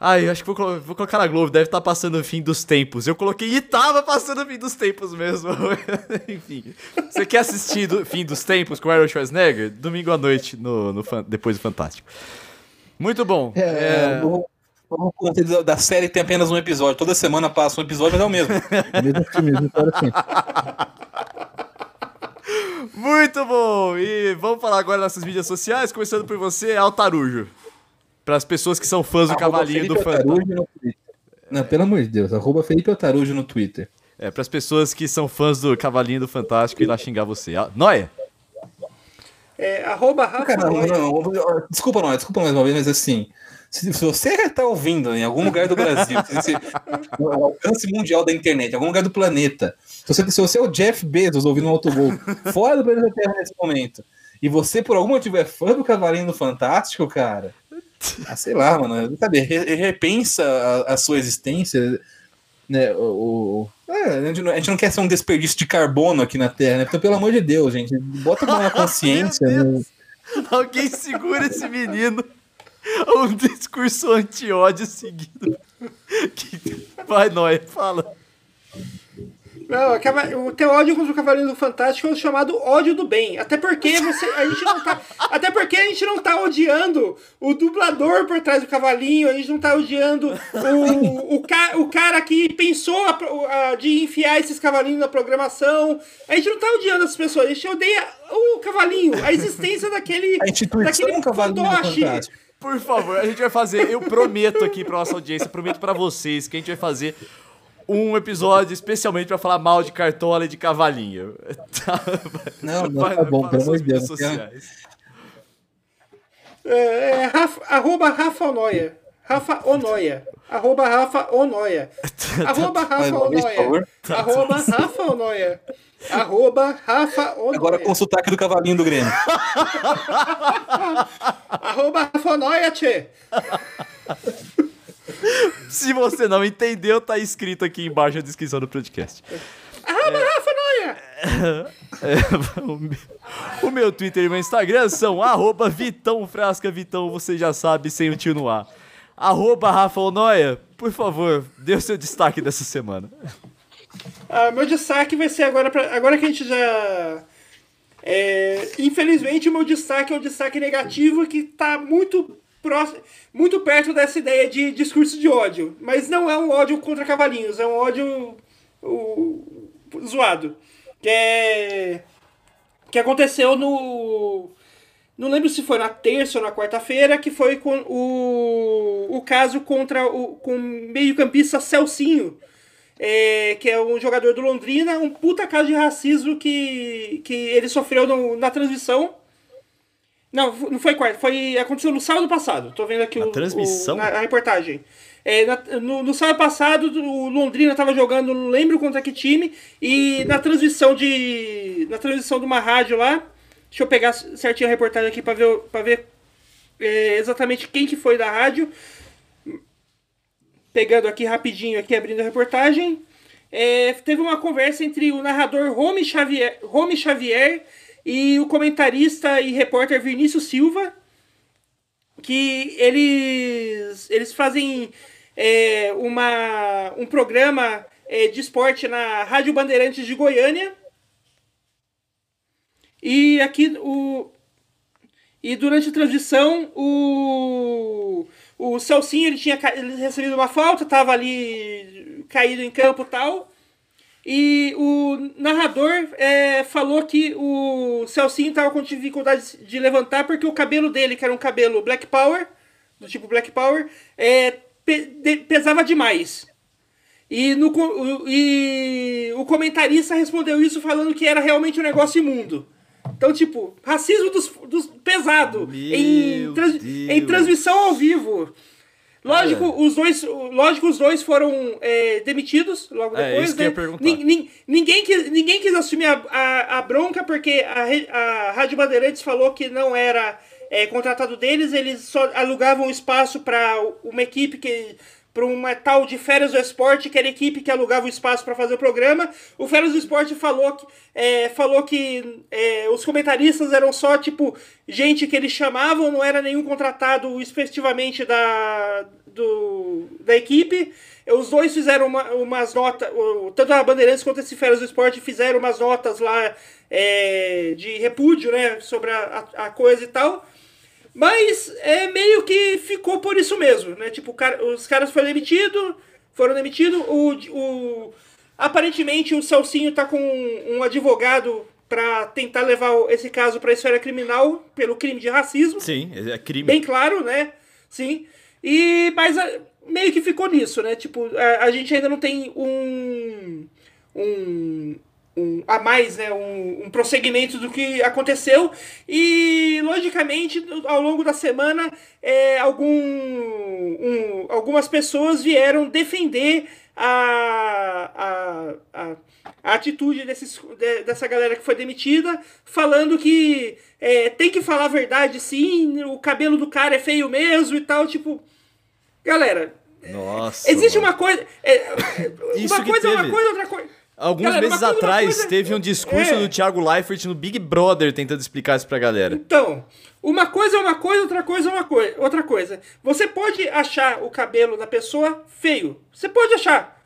ai, acho que vou, vou colocar na Globo, deve estar tá passando o fim dos tempos. Eu coloquei e tava passando o fim dos tempos mesmo. Enfim, você quer assistir o fim dos tempos com o Arnold Schwarzenegger? Domingo à noite, no, no depois do Fantástico. Muito bom. É, é... O, o da série tem apenas um episódio. Toda semana passa um episódio, mas é o mesmo. É o mesmo filme, mesmo assim. Muito bom! E vamos falar agora das nossas mídias sociais, começando por você, Altarujo. Para as pessoas que são fãs do arroba Cavalinho Felipe do Fantástico. Não, pelo amor de Deus, arroba Felipe Altarujo no Twitter. É, para as pessoas que são fãs do Cavalinho do Fantástico e lá xingar você. Noia! É, arroba Rafa Cara, não, não, desculpa, não, desculpa mais uma vez, mas assim, se, se você está ouvindo em algum lugar do Brasil, se, o alcance mundial da internet, em algum lugar do planeta, se você, se você é o Jeff Bezos ouvindo um autogol fora do planeta Terra nesse momento, e você por algum motivo é fã do Cavalinho do Fantástico, cara, ah, sei lá, mano, sabe, repensa a, a sua existência, né, o, é, a, gente não, a, gente não, quer ser um desperdício de carbono aqui na Terra, né? Então, pelo amor de Deus, gente, bota uma consciência. né? Alguém segura esse menino. Um discurso anti-ódio seguido. Vai, Noé, fala. Não, o teu ódio contra o Cavaleiro do Fantástico é o chamado ódio do bem. Até porque você, a gente não tá, até porque a gente não tá odiando o dublador por trás do cavalinho, a gente não tá odiando o, o, ca, o cara que pensou a, a, de enfiar esses cavalinhos na programação. A gente não tá odiando essas pessoas, a gente odeia o cavalinho, a existência daquele, a instituição daquele cavalinho fantástico. Por favor, a gente vai fazer, eu prometo aqui pra nossa audiência, prometo para vocês que a gente vai fazer um episódio especialmente para falar mal de cartola e de cavalinho. Tá, não, não, vai, tá bom, pelo amor de Deus. Sociais. É, é, Rafa, arroba Rafa Onoia. Rafa Onoia. Arroba Rafa Onoia. Arroba Rafa Onoia. Arroba Rafa Onoia. Arroba Rafa Onoia. Agora com o sotaque do cavalinho do Grêmio. Arroba Rafa Onoia, tchê. Se você não entendeu, tá escrito aqui embaixo na descrição do podcast. Arroba é, Rafa Noia! É, o, meu, o, meu, Twitter e meu Instagram são arroba Vitão Frasca Vitão, você já sabe, sem o tio no ar. Arroba Rafa Noia, por favor, dê o seu destaque dessa semana. Ah, meu destaque vai ser agora, pra, agora que a gente já É, infelizmente, o meu destaque é um destaque negativo que está muito próximo, muito perto dessa ideia de discurso de ódio. Mas não é um ódio contra cavalinhos, é um ódio o, zoado. Que é. Que aconteceu no. Não lembro se foi na terça ou na quarta-feira, que foi com o, o caso contra o com meio-campista Celcinho, é, que é um jogador do Londrina, um puta caso de racismo que, que ele sofreu no, na transmissão. Não, não foi quarta, foi aconteceu no sábado passado. Tô vendo aqui na o, transmissão? O, na, a reportagem. É, na, no, no, sábado passado, o Londrina estava jogando, não lembro contra que time, e na transmissão de. Na transmissão de uma rádio lá, deixa eu pegar certinho a reportagem aqui para ver, pra ver é, exatamente quem que foi da rádio. Pegando aqui rapidinho, aqui abrindo a reportagem. É, teve uma conversa entre o narrador Rome Xavier, Rome Xavier e o comentarista e repórter Vinícius Silva, que eles, eles fazem é, uma, um programa é, de esporte na Rádio Bandeirantes de Goiânia. E aqui o. E durante a transmissão, o, o Celcinho ele tinha ele recebido uma falta, estava ali caído em campo e tal. E o narrador é, falou que o Celcinho estava com dificuldade de levantar porque o cabelo dele, que era um cabelo Black Power, do tipo Black Power, é, pe de pesava demais. E, no, e o comentarista respondeu isso falando que era realmente um negócio imundo. Então, tipo, racismo dos, dos pesado em, trans, em transmissão ao vivo. Lógico, os dois, lógico, os dois foram é, demitidos logo é, depois. Né? Ninguém, ninguém, quis, ninguém quis assumir a, a, a bronca porque a, a Rádio Bandeirantes falou que não era é, contratado deles, eles só alugavam espaço para uma equipe que para uma tal de Férias do Esporte, que era a equipe que alugava o espaço para fazer o programa. O Férias do Esporte falou que, é, falou que é, os comentaristas eram só, tipo, gente que eles chamavam, não era nenhum contratado efetivamente da, do, da equipe. Os dois fizeram uma, umas notas, tanto a Bandeirantes quanto esse Férias do Esporte fizeram umas notas lá é, de repúdio, né, sobre a, a, coisa e tal. Mas é meio que ficou por isso mesmo, né? Tipo, cara, os caras foram demitidos, foram demitidos, o, o aparentemente o Celcinho tá com um advogado para tentar levar esse caso para a esfera criminal pelo crime de racismo. Sim, é crime. Bem claro, né? Sim. E mas meio que ficou nisso, né? Tipo, a, a gente ainda não tem um um um, a mais, né, um, um, prosseguimento do que aconteceu. E, logicamente, ao longo da semana, é, algum, um, algumas pessoas vieram defender a, a, a, a atitude desses, de, dessa galera que foi demitida, falando que é, tem que falar a verdade sim, o cabelo do cara é feio mesmo e tal. Tipo, galera. Nossa. Existe mano. uma coisa. É, uma coisa é uma coisa, outra coisa. Alguns galera, meses atrás coisa... teve um discurso é. do Thiago Leifert no Big Brother tentando explicar isso pra galera. Então, uma coisa é uma coisa, outra coisa é uma coisa, outra coisa. Você pode achar o cabelo da pessoa feio. Você pode achar.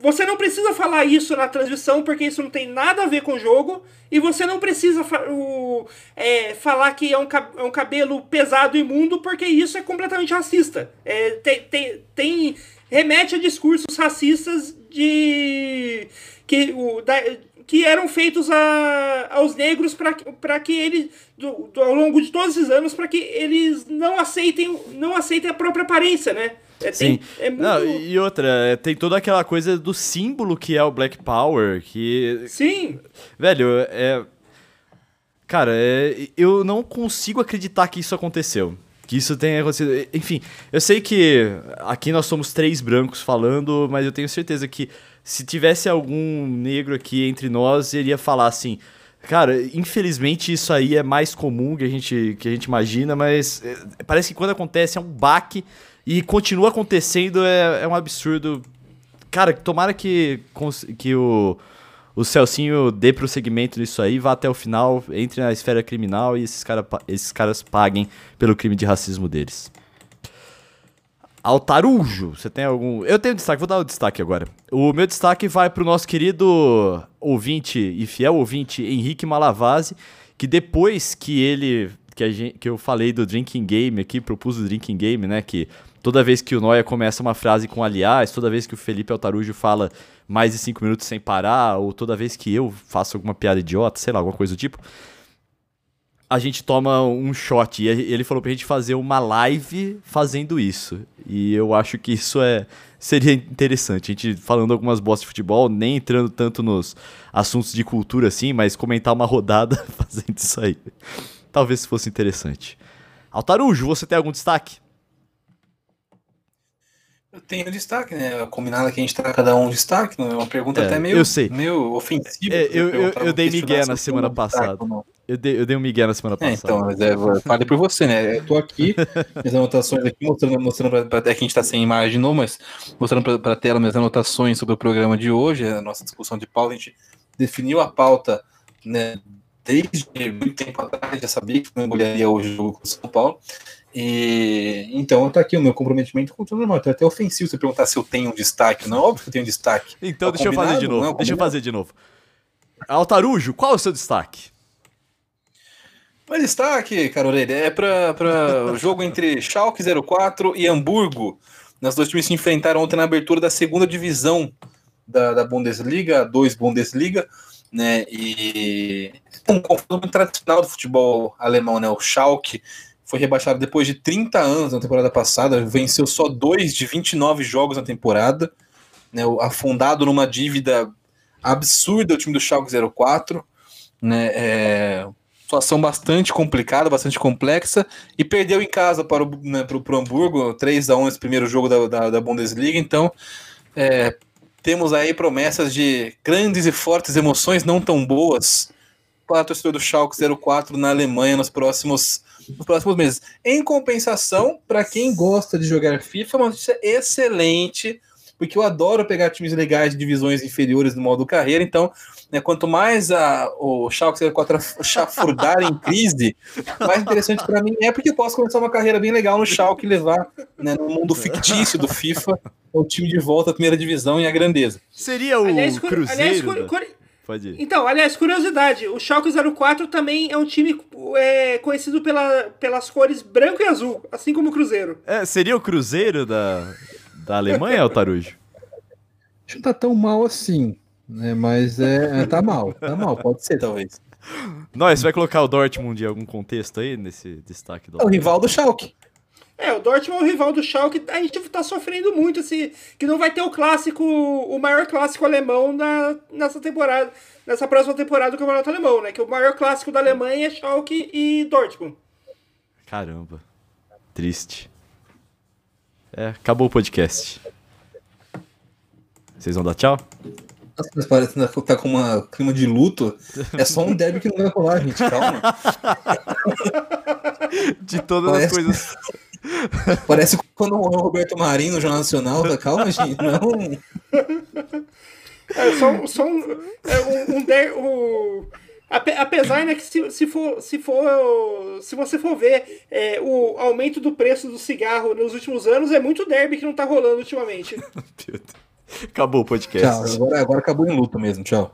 Você não precisa falar isso na transmissão, porque isso não tem nada a ver com o jogo. E você não precisa o, é, falar que é um, é um cabelo pesado e imundo, porque isso é completamente racista. É, tem, tem, tem remete a discursos racistas de que, o, da, que eram feitos a, aos negros para que eles do, do, ao longo de todos esses anos para que eles não aceitem não aceitem a própria aparência, né? É, Sim. Tem, é muito... Não, e outra, é, tem toda aquela coisa do símbolo que é o Black Power, que. Sim! Velho, é. Cara, é, eu não consigo acreditar que isso aconteceu que isso tenha acontecido. Enfim, eu sei que aqui nós somos três brancos falando, mas eu tenho certeza que se tivesse algum negro aqui entre nós, ele ia falar assim. Cara, infelizmente isso aí é mais comum que a gente, que a gente imagina, mas é, parece que quando acontece é um baque e continua acontecendo é, é um absurdo. Cara, tomara que, que o, o Celcinho dê prosseguimento nisso aí, vá até o final, entre na esfera criminal e esses, cara, esses caras paguem pelo crime de racismo deles. Altarujo, você tem algum. Eu tenho destaque, vou dar o destaque agora. O meu destaque vai pro nosso querido ouvinte e fiel ouvinte Henrique Malavase, que depois que ele. Que, gente, que eu falei do Drinking Game aqui, propus o Drinking Game, né? Que toda vez que o Noia começa uma frase com aliás, toda vez que o Felipe Altarujo fala mais de cinco minutos sem parar, ou toda vez que eu faço alguma piada idiota, sei lá, alguma coisa do tipo a gente toma um shot. E ele falou pra gente fazer uma live fazendo isso. E eu acho que isso é seria interessante. A gente falando algumas bostas de futebol, nem entrando tanto nos assuntos de cultura assim, mas comentar uma rodada fazendo isso aí. Talvez fosse interessante. Altarujo, você tem algum destaque? Eu tenho destaque, né? Combinado que a gente tá cada um destaque, não é uma pergunta é, até meio, eu sei. meio ofensiva. É, eu, eu, eu dei migué na semana passada. Eu dei, eu dei um migué na semana passada. É, então, mas é, fale por você, né? Eu tô aqui, minhas anotações aqui, mostrando, mostrando pra, pra, é que a gente tá sem imagem de novo, mas mostrando pra, pra tela minhas anotações sobre o programa de hoje, a nossa discussão de pauta, a gente definiu a pauta, né? Desde muito tempo atrás, já sabia que não engoliria hoje o jogo com o São Paulo. E então tá aqui o meu comprometimento com o normal. Então é até ofensivo você perguntar se eu tenho um destaque. Não, óbvio que eu tenho destaque. Então tá deixa eu fazer de novo. Não, deixa eu fazer de novo. Altarujo, qual é o seu destaque? Meu destaque, cara Orelha, é para o jogo entre Schalke 04 e Hamburgo. Nós dois times se enfrentaram ontem na abertura da segunda divisão da, da Bundesliga, dois Bundesliga, né? E um confronto muito tradicional do futebol alemão, né? O Schalke foi rebaixado depois de 30 anos na temporada passada, venceu só dois de 29 jogos na temporada, né, afundado numa dívida absurda o time do Schalke 04, né, é, situação bastante complicada, bastante complexa, e perdeu em casa para o, né, para o Hamburgo, 3 a 1 esse primeiro jogo da, da, da Bundesliga, então é, temos aí promessas de grandes e fortes emoções não tão boas para a torcida do Schalke 04 na Alemanha nos próximos nos próximos meses. Em compensação, para quem gosta de jogar FIFA, é uma notícia excelente, porque eu adoro pegar times legais de divisões inferiores no modo carreira, então, né, quanto mais a, o Schalke 04 chafurdar em crise, mais interessante para mim é porque eu posso começar uma carreira bem legal no Schalke e levar né, no mundo fictício do FIFA o time de volta à primeira divisão e a grandeza. Seria o aliás, Cruzeiro? Aliás, Pode ir. Então, aliás, curiosidade, o Schalke 04 também é um time é, conhecido pela, pelas cores branco e azul, assim como o Cruzeiro. É, seria o Cruzeiro da, da Alemanha, Altarujo? Acho que tá tão mal assim, né? Mas é, é, tá mal, tá mal, pode ser talvez. Nós, vai colocar o Dortmund em algum contexto aí, nesse destaque do... É o rival do Schalke. É, o Dortmund é o rival do Schalke, a gente tá sofrendo muito, assim, que não vai ter o clássico, o maior clássico alemão na, nessa temporada, nessa próxima temporada do Campeonato Alemão, né? Que o maior clássico da Alemanha é Schalke e Dortmund. Caramba, triste. É, acabou o podcast. Vocês vão dar tchau? Nossa, mas parece que tá com um clima de luto. É só um derby que não vai rolar, gente. Calma. De todas parece... as coisas. Parece quando o Roberto Marinho no Jornal Nacional, tá calma, gente, não. É só, só um, é um, um, der, um apesar né que se, se for se for se você for ver é, o aumento do preço do cigarro nos últimos anos é muito derby que não tá rolando ultimamente. Acabou o podcast. Tchau, agora, agora acabou em luta mesmo. Tchau.